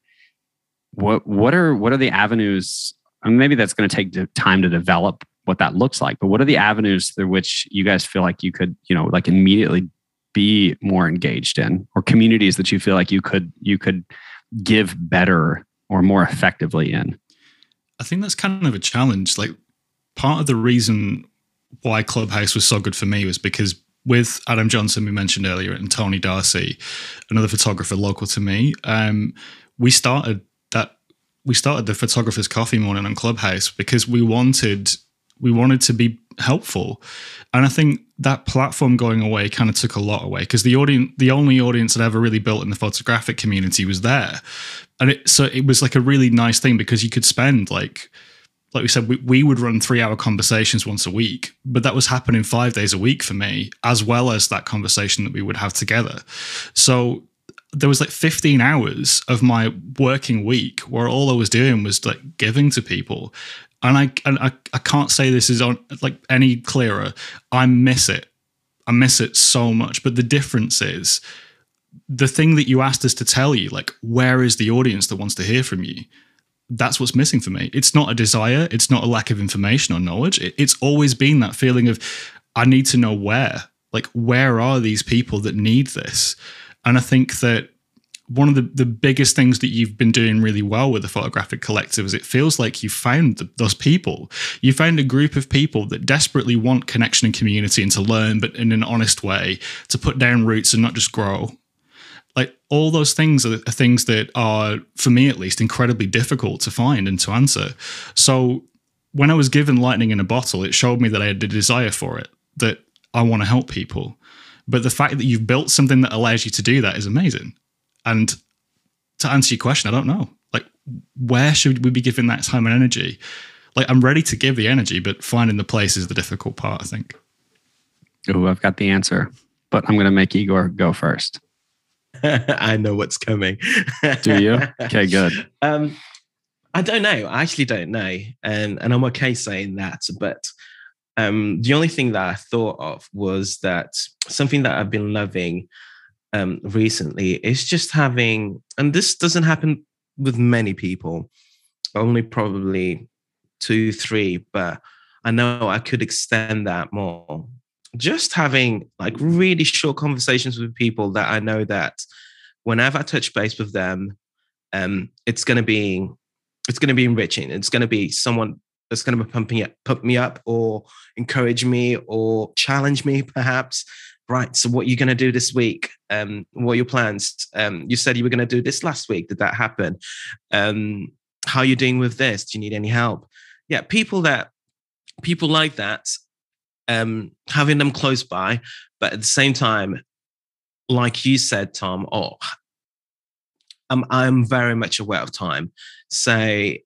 what what are what are the avenues? I mean, maybe that's going to take time to develop what that looks like. But what are the avenues through which you guys feel like you could, you know, like immediately be more engaged in, or communities that you feel like you could you could give better or more effectively in? I think that's kind of a challenge. Like part of the reason why Clubhouse was so good for me was because with Adam Johnson, we mentioned earlier, and Tony Darcy, another photographer local to me, um, we started that we started the photographers coffee morning on Clubhouse because we wanted we wanted to be helpful, and I think that platform going away kind of took a lot away because the audience, the only audience that ever really built in the photographic community was there, and it, so it was like a really nice thing because you could spend like like we said, we, we would run three hour conversations once a week, but that was happening five days a week for me, as well as that conversation that we would have together. So there was like 15 hours of my working week where all I was doing was like giving to people. And I, and I, I can't say this is on like any clearer. I miss it. I miss it so much. But the difference is the thing that you asked us to tell you, like, where is the audience that wants to hear from you? That's what's missing for me. It's not a desire, it's not a lack of information or knowledge. It, it's always been that feeling of, I need to know where. Like, where are these people that need this? And I think that one of the, the biggest things that you've been doing really well with the photographic collective is it feels like you found the, those people. You found a group of people that desperately want connection and community and to learn, but in an honest way, to put down roots and not just grow like all those things are, things that are for me at least incredibly difficult to find and to answer. So when i was given lightning in a bottle it showed me that i had a desire for it that i want to help people. But the fact that you've built something that allows you to do that is amazing. And to answer your question i don't know. Like where should we be giving that time and energy? Like i'm ready to give the energy but finding the place is the difficult part i think. Oh i've got the answer but i'm going to make igor go first *laughs* I know what's coming. Do you? *laughs* Okay, good. Um, I don't know. I actually don't know, and and I'm okay saying that. But um, the only thing that I thought of was that something that I've been loving um, recently is just having, and this doesn't happen with many people, only probably two, three, but I know I could extend that more just having like really short conversations with people that I know that whenever I touch base with them, um, it's going to be it's going to be enriching. It's going to be someone that's going to be pumping up, pump me up, or encourage me, or challenge me, perhaps. Right. So, what are you going to do this week? Um, what are your plans? Um, you said you were going to do this last week. Did that happen? Um, how are you doing with this? Do you need any help? Yeah, people that people like that um, having them close by, but at the same time, like you said, Tom, oh, I'm, I'm very much aware of time. Say,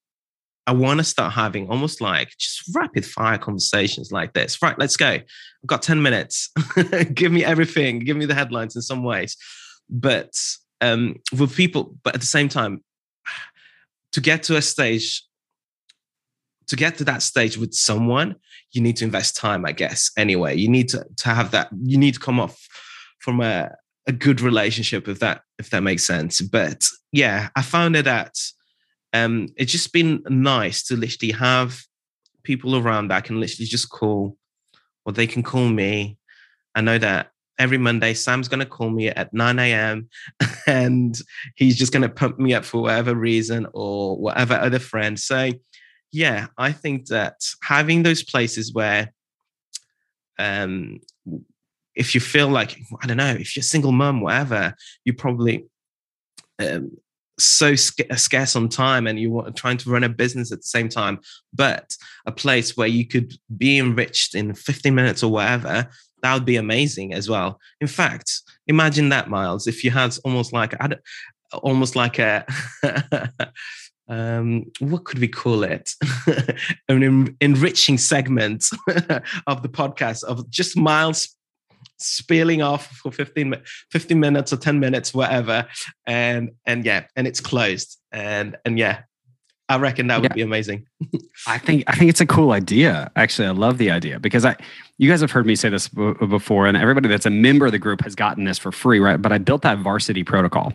I want to start having almost like just rapid fire conversations like this. Right, let's go. I've got 10 minutes. *laughs* give me everything. Give me the headlines in some ways. But um, with people, but at the same time, *sighs* to get to a stage to get to that stage with someone, you need to invest time, I guess. Anyway, you need to, to have that, you need to come off from a, a good relationship if that if that makes sense. But yeah, I found it that um it's just been nice to literally have people around that I can literally just call or they can call me. I know that every Monday, Sam's going to call me at 9 a.m. *laughs* and he's just going to pump me up for whatever reason or whatever other friend. So, yeah, I think that having those places where, um, if you feel like, I don't know, if you're single mom, whatever, you're probably um, so sc- scarce on time and you are trying to run a business at the same time, but a place where you could be enriched in 15 minutes or whatever, that would be amazing as well. In fact, imagine that, Miles, if you had almost like almost like a *laughs* um, what could we call it? *laughs* An en- enriching segment *laughs* of the podcast of just Miles spilling off for 15, 15 minutes or 10 minutes, whatever. And and yeah, and it's closed. And and yeah, I reckon that would yeah. be amazing. *laughs* I think I think it's a cool idea. Actually, I love the idea because I you guys have heard me say this b- before and everybody that's a member of the group has gotten this for free, right? But I built that varsity protocol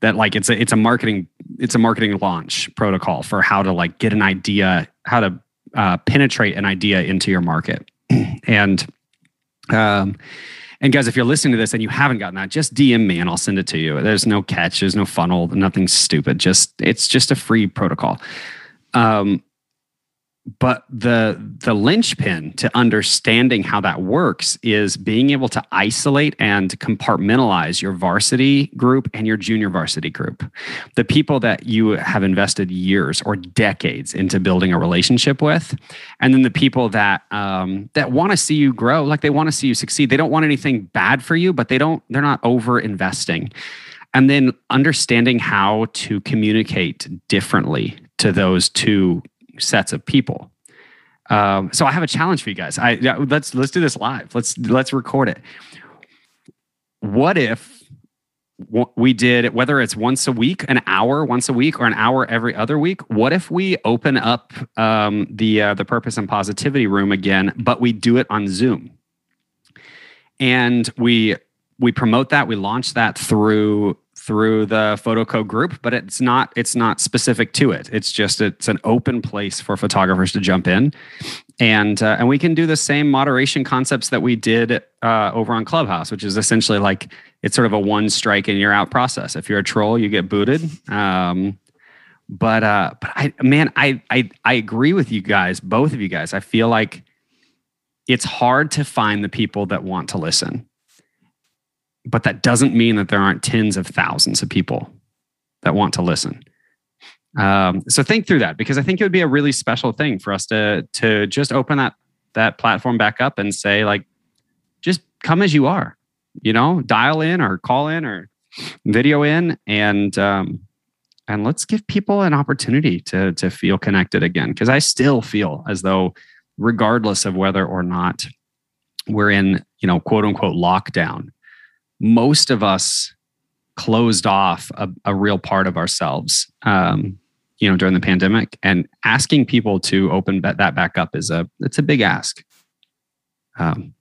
that like it's a it's a marketing it's a marketing launch protocol for how to like get an idea, how to uh, penetrate an idea into your market. *clears throat* and um and guys, if you're listening to this and you haven't gotten that, just DM me and I'll send it to you. There's no catch, there's no funnel, nothing stupid. Just it's just a free protocol. Um, but the the linchpin to understanding how that works is being able to isolate and compartmentalize your varsity group and your junior varsity group. The people that you have invested years or decades into building a relationship with and then the people that um, that want to see you grow like they want to see you succeed. They don't want anything bad for you but they don't they're not over investing and then understanding how to communicate differently to those two sets of people. Um, so I have a challenge for you guys. I let's let's do this live. Let's let's record it. What if we did whether it's once a week, an hour once a week, or an hour every other week? What if we open up um, the uh, the purpose and positivity room again, but we do it on Zoom, and we we promote that, we launch that through through the photoco group but it's not it's not specific to it. It's just it's an open place for photographers to jump in. And uh, and we can do the same moderation concepts that we did uh, over on clubhouse which is essentially like it's sort of a one strike and you're out process. If you're a troll you get booted. Um, but uh but i man I, I i agree with you guys both of you guys. I feel like it's hard to find the people that want to listen but that doesn't mean that there aren't tens of thousands of people that want to listen. Um, so think through that because I think it would be a really special thing for us to to just open that that platform back up and say like, just come as you are, you know, dial in or call in or video in and um, and let's give people an opportunity to to feel connected again because I still feel as though regardless of whether or not we're in you know quote unquote lockdown most of us closed off a, a real part of ourselves um, you know during the pandemic. And asking people to open that back up is a it's a big ask. Um,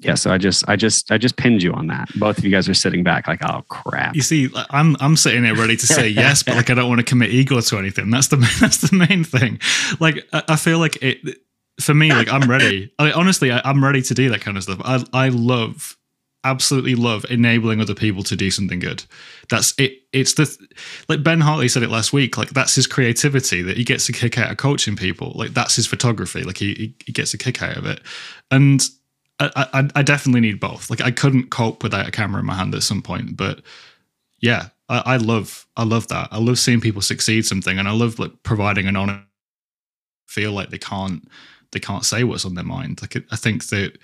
yeah so i just i just i just pinned you on that. Both of you guys are sitting back like oh crap. You see i'm i'm sitting there ready to say yes but like i don't want to commit Igor to anything. That's the *laughs* that's the main thing. Like i, feel like it for me like i'm ready. I, honestly I, i'm ready to do that kind of stuff. I i love absolutely love enabling other people to do something good. That's it. It's the like Ben Hartley said it last week. Like that's his creativity that he gets a kick out of coaching people. Like that's his photography. Like he he gets a kick out of it. And I, I, I definitely need both. Like I couldn't cope without a camera in my hand at some point. But yeah, I, I love I love that. I love seeing people succeed something, and I love like providing an honest feel like they can't they can't say what's on their mind. Like I think that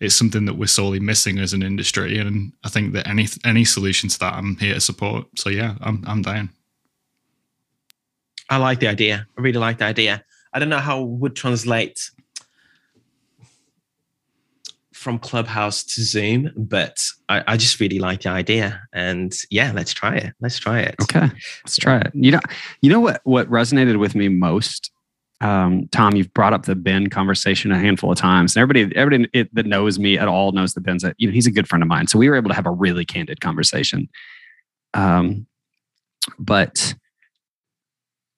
it's something that we're sorely missing as an industry. And I think that any any solution to that, I'm here to support. So yeah, I'm I'm down. I like the idea. I really like the idea. I don't know how it would translate from Clubhouse to Zoom, but I, I, just really like the idea. And yeah, let's try it. Let's try it. Okay, let's try it. You know, you know what what resonated with me most um, Tom, you've brought up the Ben conversation a handful of times, and everybody, everybody that knows me at all knows that Ben's a, you know he's a good friend of mine. So we were able to have a really candid conversation. Um, but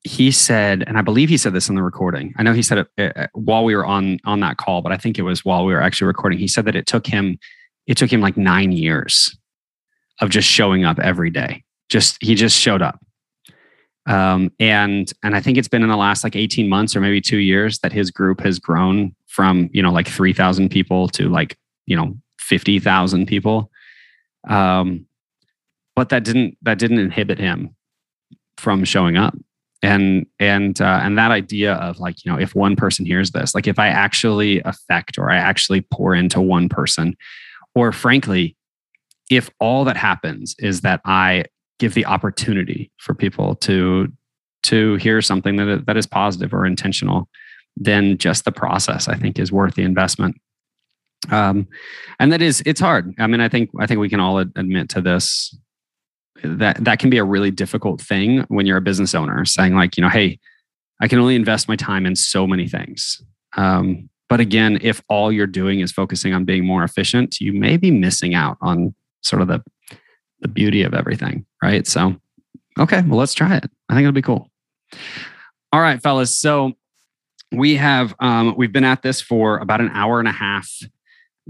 he said, and I believe he said this in the recording. I know he said it uh, uh while we were on on that call, but I think it was while we were actually recording. He said that it took him it took him like nine years of just showing up every day. Just he just showed up. Um, and and I think it's been in the last like 18 months or maybe two years that his group has grown from you know like 3,000 people to like you know 50,000 people. Um, but that didn't that didn't inhibit him from showing up and and uh, and that idea of like you know if one person hears this like if i actually affect or i actually pour into one person or frankly if all that happens is that i give the opportunity for people to to hear something that that is positive or intentional then just the process i think is worth the investment. Um and that is it's hard. I mean i think i think we can all admit to this. That that can be a really difficult thing when you're a business owner saying like you know hey i can only invest my time in so many things. Um, but again if all you're doing is focusing on being more efficient you may be missing out on sort of the the beauty of everything right so okay well let's try it i think it'll be cool all right fellas so we have um, we've been at this for about an hour and a half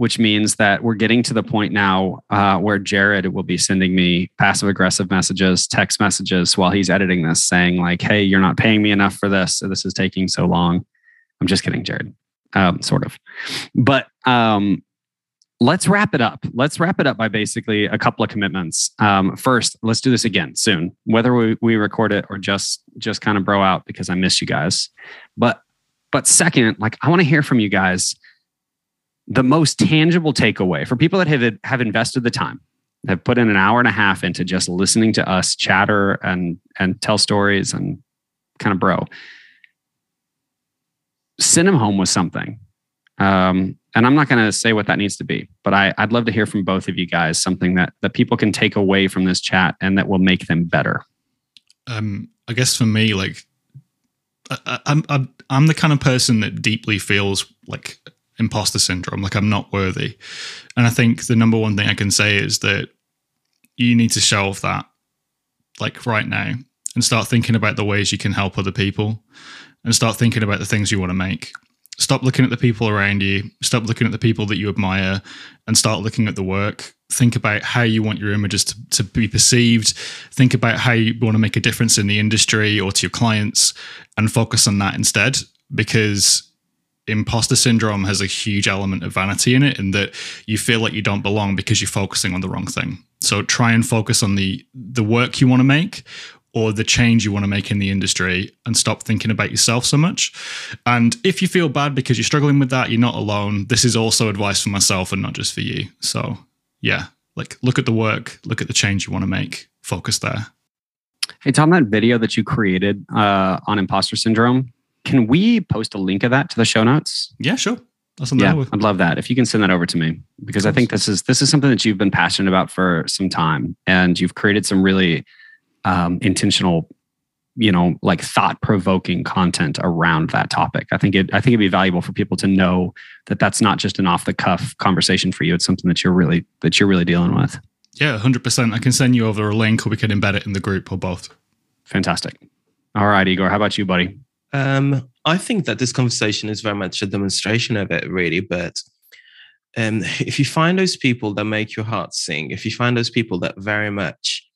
which means that we're getting to the point now uh, where Jared will be sending me passive aggressive messages, text messages while he's editing this, saying like, "Hey, you're not paying me enough for this. So this is taking so long." I'm just kidding, Jared. Um, sort of, but um, let's wrap it up. Let's wrap it up by basically a couple of commitments. Um, first, let's do this again soon, whether we, we record it or just just kind of bro out because I miss you guys. But but second, like I want to hear from you guys the most tangible takeaway for people that have have invested the time have put in an hour and a half into just listening to us chatter and and tell stories and kind of bro send them home with something um, and i'm not going to say what that needs to be but I, i'd love to hear from both of you guys something that that people can take away from this chat and that will make them better um, i guess for me like I, I'm, I'm i'm the kind of person that deeply feels like imposter syndrome, like I'm not worthy. And I think the number one thing I can say is that you need to shelve that like right now and start thinking about the ways you can help other people and start thinking about the things you want to make. Stop looking at the people around you, stop looking at the people that you admire, and start looking at the work. Think about how you want your images to, to be perceived. Think about how you want to make a difference in the industry or to your clients and focus on that instead. Because imposter syndrome has a huge element of vanity in it in that you feel like you don't belong because you're focusing on the wrong thing so try and focus on the the work you want to make or the change you want to make in the industry and stop thinking about yourself so much and if you feel bad because you're struggling with that you're not alone this is also advice for myself and not just for you so yeah like look at the work look at the change you want to make focus there hey tom that video that you created uh, on imposter syndrome can we post a link of that to the show notes? Yeah, sure. yeah, I'd love that. If you can send that over to me, because I think this is this is something that you've been passionate about for some time, and you've created some really um, intentional, you know, like thought provoking content around that topic. I think it I think it'd be valuable for people to know that that's not just an off the cuff conversation for you. It's something that you're really that you're really dealing with. Yeah, hundred percent. I can send you over a link, or we can embed it in the group, or both. Fantastic. All right, Igor. How about you, buddy? Um, I think that this conversation is very much a demonstration of it, really. But um, *laughs* if you find those people that make your heart sing, if you find those people that very much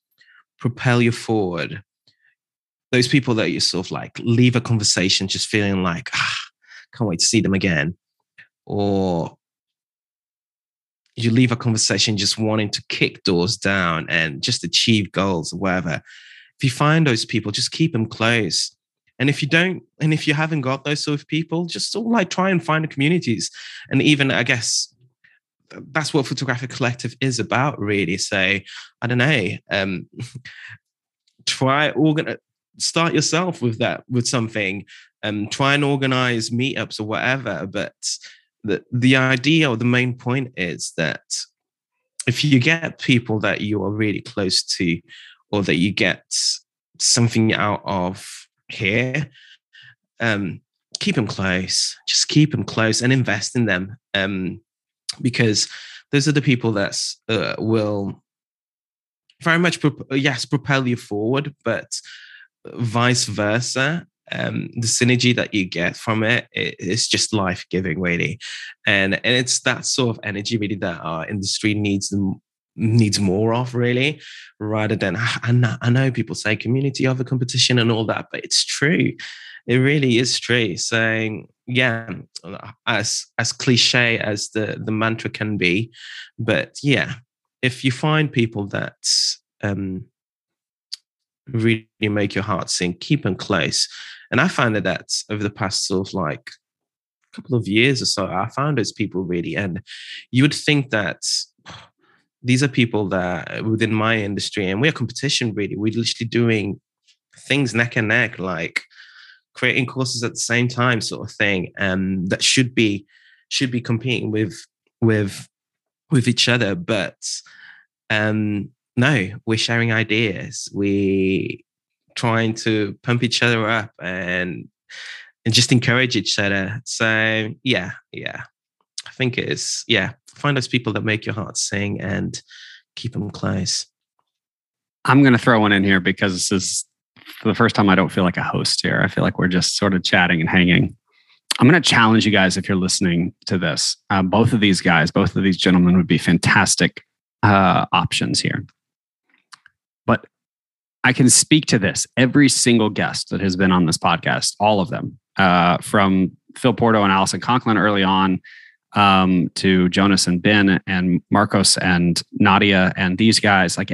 propel you forward, those people that you sort of like leave a conversation just feeling like, ah, can't wait to see them again, or you leave a conversation just wanting to kick doors down and just achieve goals or whatever. If you find those people, just keep them close and if you don't, and if you haven't got those sort of people, just sort of like try and find the communities. And even, I guess, that's what Photographic Collective is about, really. Say, I don't know, um, *laughs* try organ, start yourself with that, with something, um, try and organize meetups or whatever. But the the idea or the main point is that if you get people that you are really close to, or that you get something out of here. Um, keep them close. Just keep them close and invest in them. Um, because those are the people that uh, will very much, pro- yes, propel you forward, but vice versa. um, the synergy that you get from it, it it's just life giving, really, and and it's that sort of energy really that our industry needs them needs more of really rather than I know, I know people say community over competition and all that but it's true it really is true so yeah as as cliche as the the mantra can be but yeah if you find people that um really make your heart sing keep them close and I found that that's over the past sort of like a couple of years or so, I found those people really. And you would think that these are people that within my industry and we're competition really. We're literally doing things neck and neck, like creating courses at the same time, sort of thing. And that should be should be competing with with with each other. But um no, we're sharing ideas. We trying to pump each other up and and just encourage each other. So yeah, yeah. I think it is, yeah. Find those people that make your heart sing and keep them close. I'm gonna throw one in here because this is for the first time I don't feel like a host here. I feel like we're just sort of chatting and hanging. I'm going to challenge you guys if you're listening to this. Uh, both of these guys, both of these gentlemen would be fantastic uh, options here. But I can speak to this. Every single guest that has been on this podcast, all of them, uh, from Phil Porto and Allison Conklin early on um, to Jonas and Ben and Marcos and Nadia and these guys, like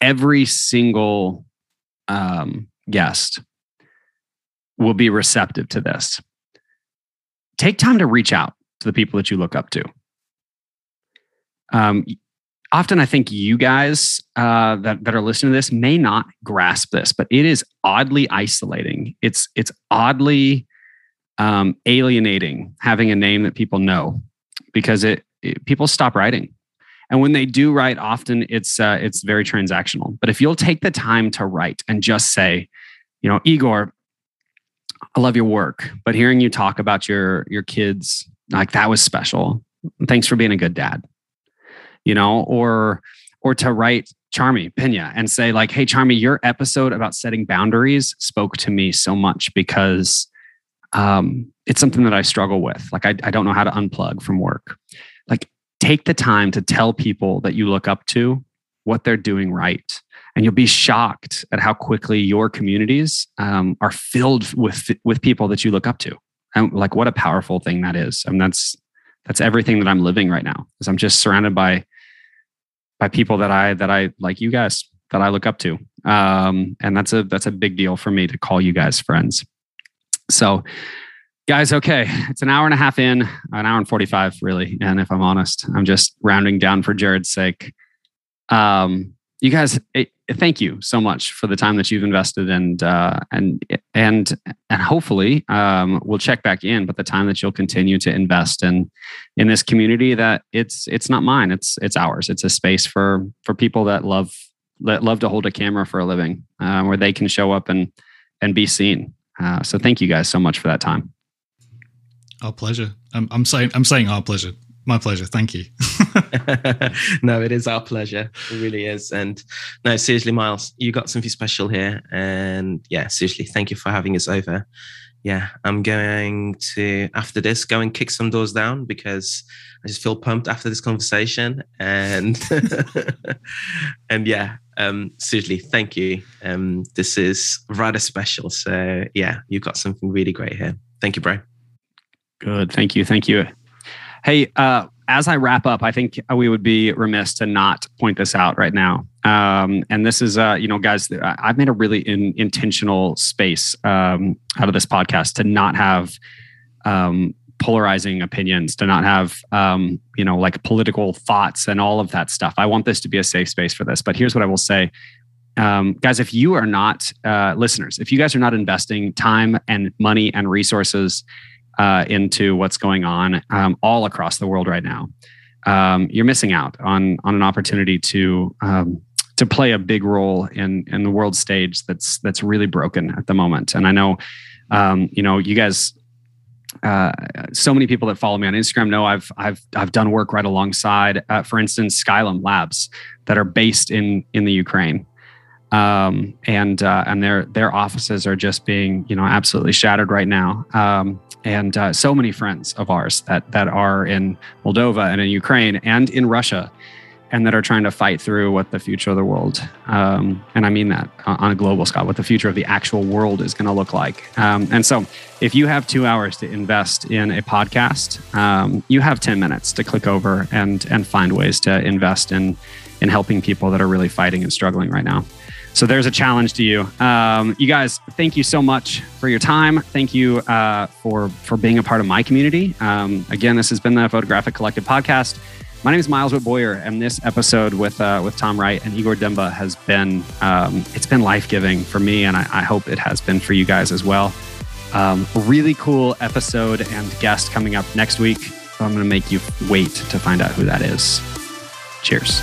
every single um, guest will be receptive to this. Take time to reach out to the people that you look up to. Um, often I think you guys uh, that, that are listening to this may not grasp this, but it is oddly isolating. It's it's oddly um, alienating having a name that people know because it, it, people stop writing, and when they do write, often it's uh, it's very transactional. But if you'll take the time to write and just say, you know, Igor, I love your work, but hearing you talk about your your kids like that was special. Thanks for being a good dad you know, or or to write Charmy Pena and say like, "Hey, Charmy, your episode about setting boundaries spoke to me so much because um, it's something that I struggle with. Like, I, I don't know how to unplug from work. Take the time to tell people that you look up to what they're doing right, and you'll be shocked at how quickly your communities um, are filled with with people that you look up to. And like, what a powerful thing that is. I mean, that's that's everything that I'm living right now. Is I'm just surrounded by by people that I that I like you guys that I look up to. Um, and that's a that's a big deal for me to call you guys friends. So guys, okay, it's an hour and a half in, an hour and 45 really. And if I'm honest, I'm just rounding down for Jared's sake. Um, you guys, it, thank you so much for the time that you've invested and uh, and and and hopefully um, we'll check back in but the time that you'll continue to invest in in this community that it's it's not mine it's it's ours it's a space for for people that love that love to hold a camera for a living uh, where they can show up and and be seen uh, so thank you guys so much for that time our pleasure I'm, I'm saying i'm saying our pleasure my pleasure. Thank you. *laughs* *laughs* no, it is our pleasure. It really is. And no, seriously, Miles, you got something special here. And yeah, seriously, thank you for having us over. Yeah, I'm going to, after this, go and kick some doors down because I just feel pumped after this conversation. And, *laughs* and yeah, um, seriously, thank you. Um, this is rather special. So yeah, you've got something really great here. Thank you, bro. Good. Thank you. Thank you. Hey, uh, as I wrap up, I think we would be remiss to not point this out right now. Um, and this is, uh, you know, guys, I've made a really in, intentional space um, out of this podcast to not have um, polarizing opinions, to not have, um, you know, like political thoughts and all of that stuff. I want this to be a safe space for this. But here's what I will say. Um, guys, if you are not uh, listeners, if you guys are not investing time and money and resources uh, into what's going on um, all across the world right now, um, you're missing out on on an opportunity to um, to play a big role in in the world stage that's that's really broken at the moment. And I know, um, you know, you guys. Uh, so many people that follow me on Instagram know I've I've I've done work right alongside, uh, for instance, Skylum Labs that are based in in the Ukraine. Um, and uh, and their their offices are just being you know absolutely shattered right now. Um, and uh, so many friends of ours that that are in Moldova and in Ukraine and in Russia, and that are trying to fight through what the future of the world, um, and I mean that on a global scale, what the future of the actual world is going to look like. Um, and so, if you have two hours to invest in a podcast, um, you have ten minutes to click over and and find ways to invest in in helping people that are really fighting and struggling right now. So there's a challenge to you. Um, you guys, thank you so much for your time. Thank you uh, for for being a part of my community. Um, again, this has been the Photographic Collective podcast. My name is Miles Witt Boyer, and this episode with uh, with Tom Wright and Igor Demba has been um, it's been life giving for me, and I, I, hope it has been for you guys as well. Um, really cool episode and guest coming up next week. I'm going to make you wait to find out who that is. Cheers.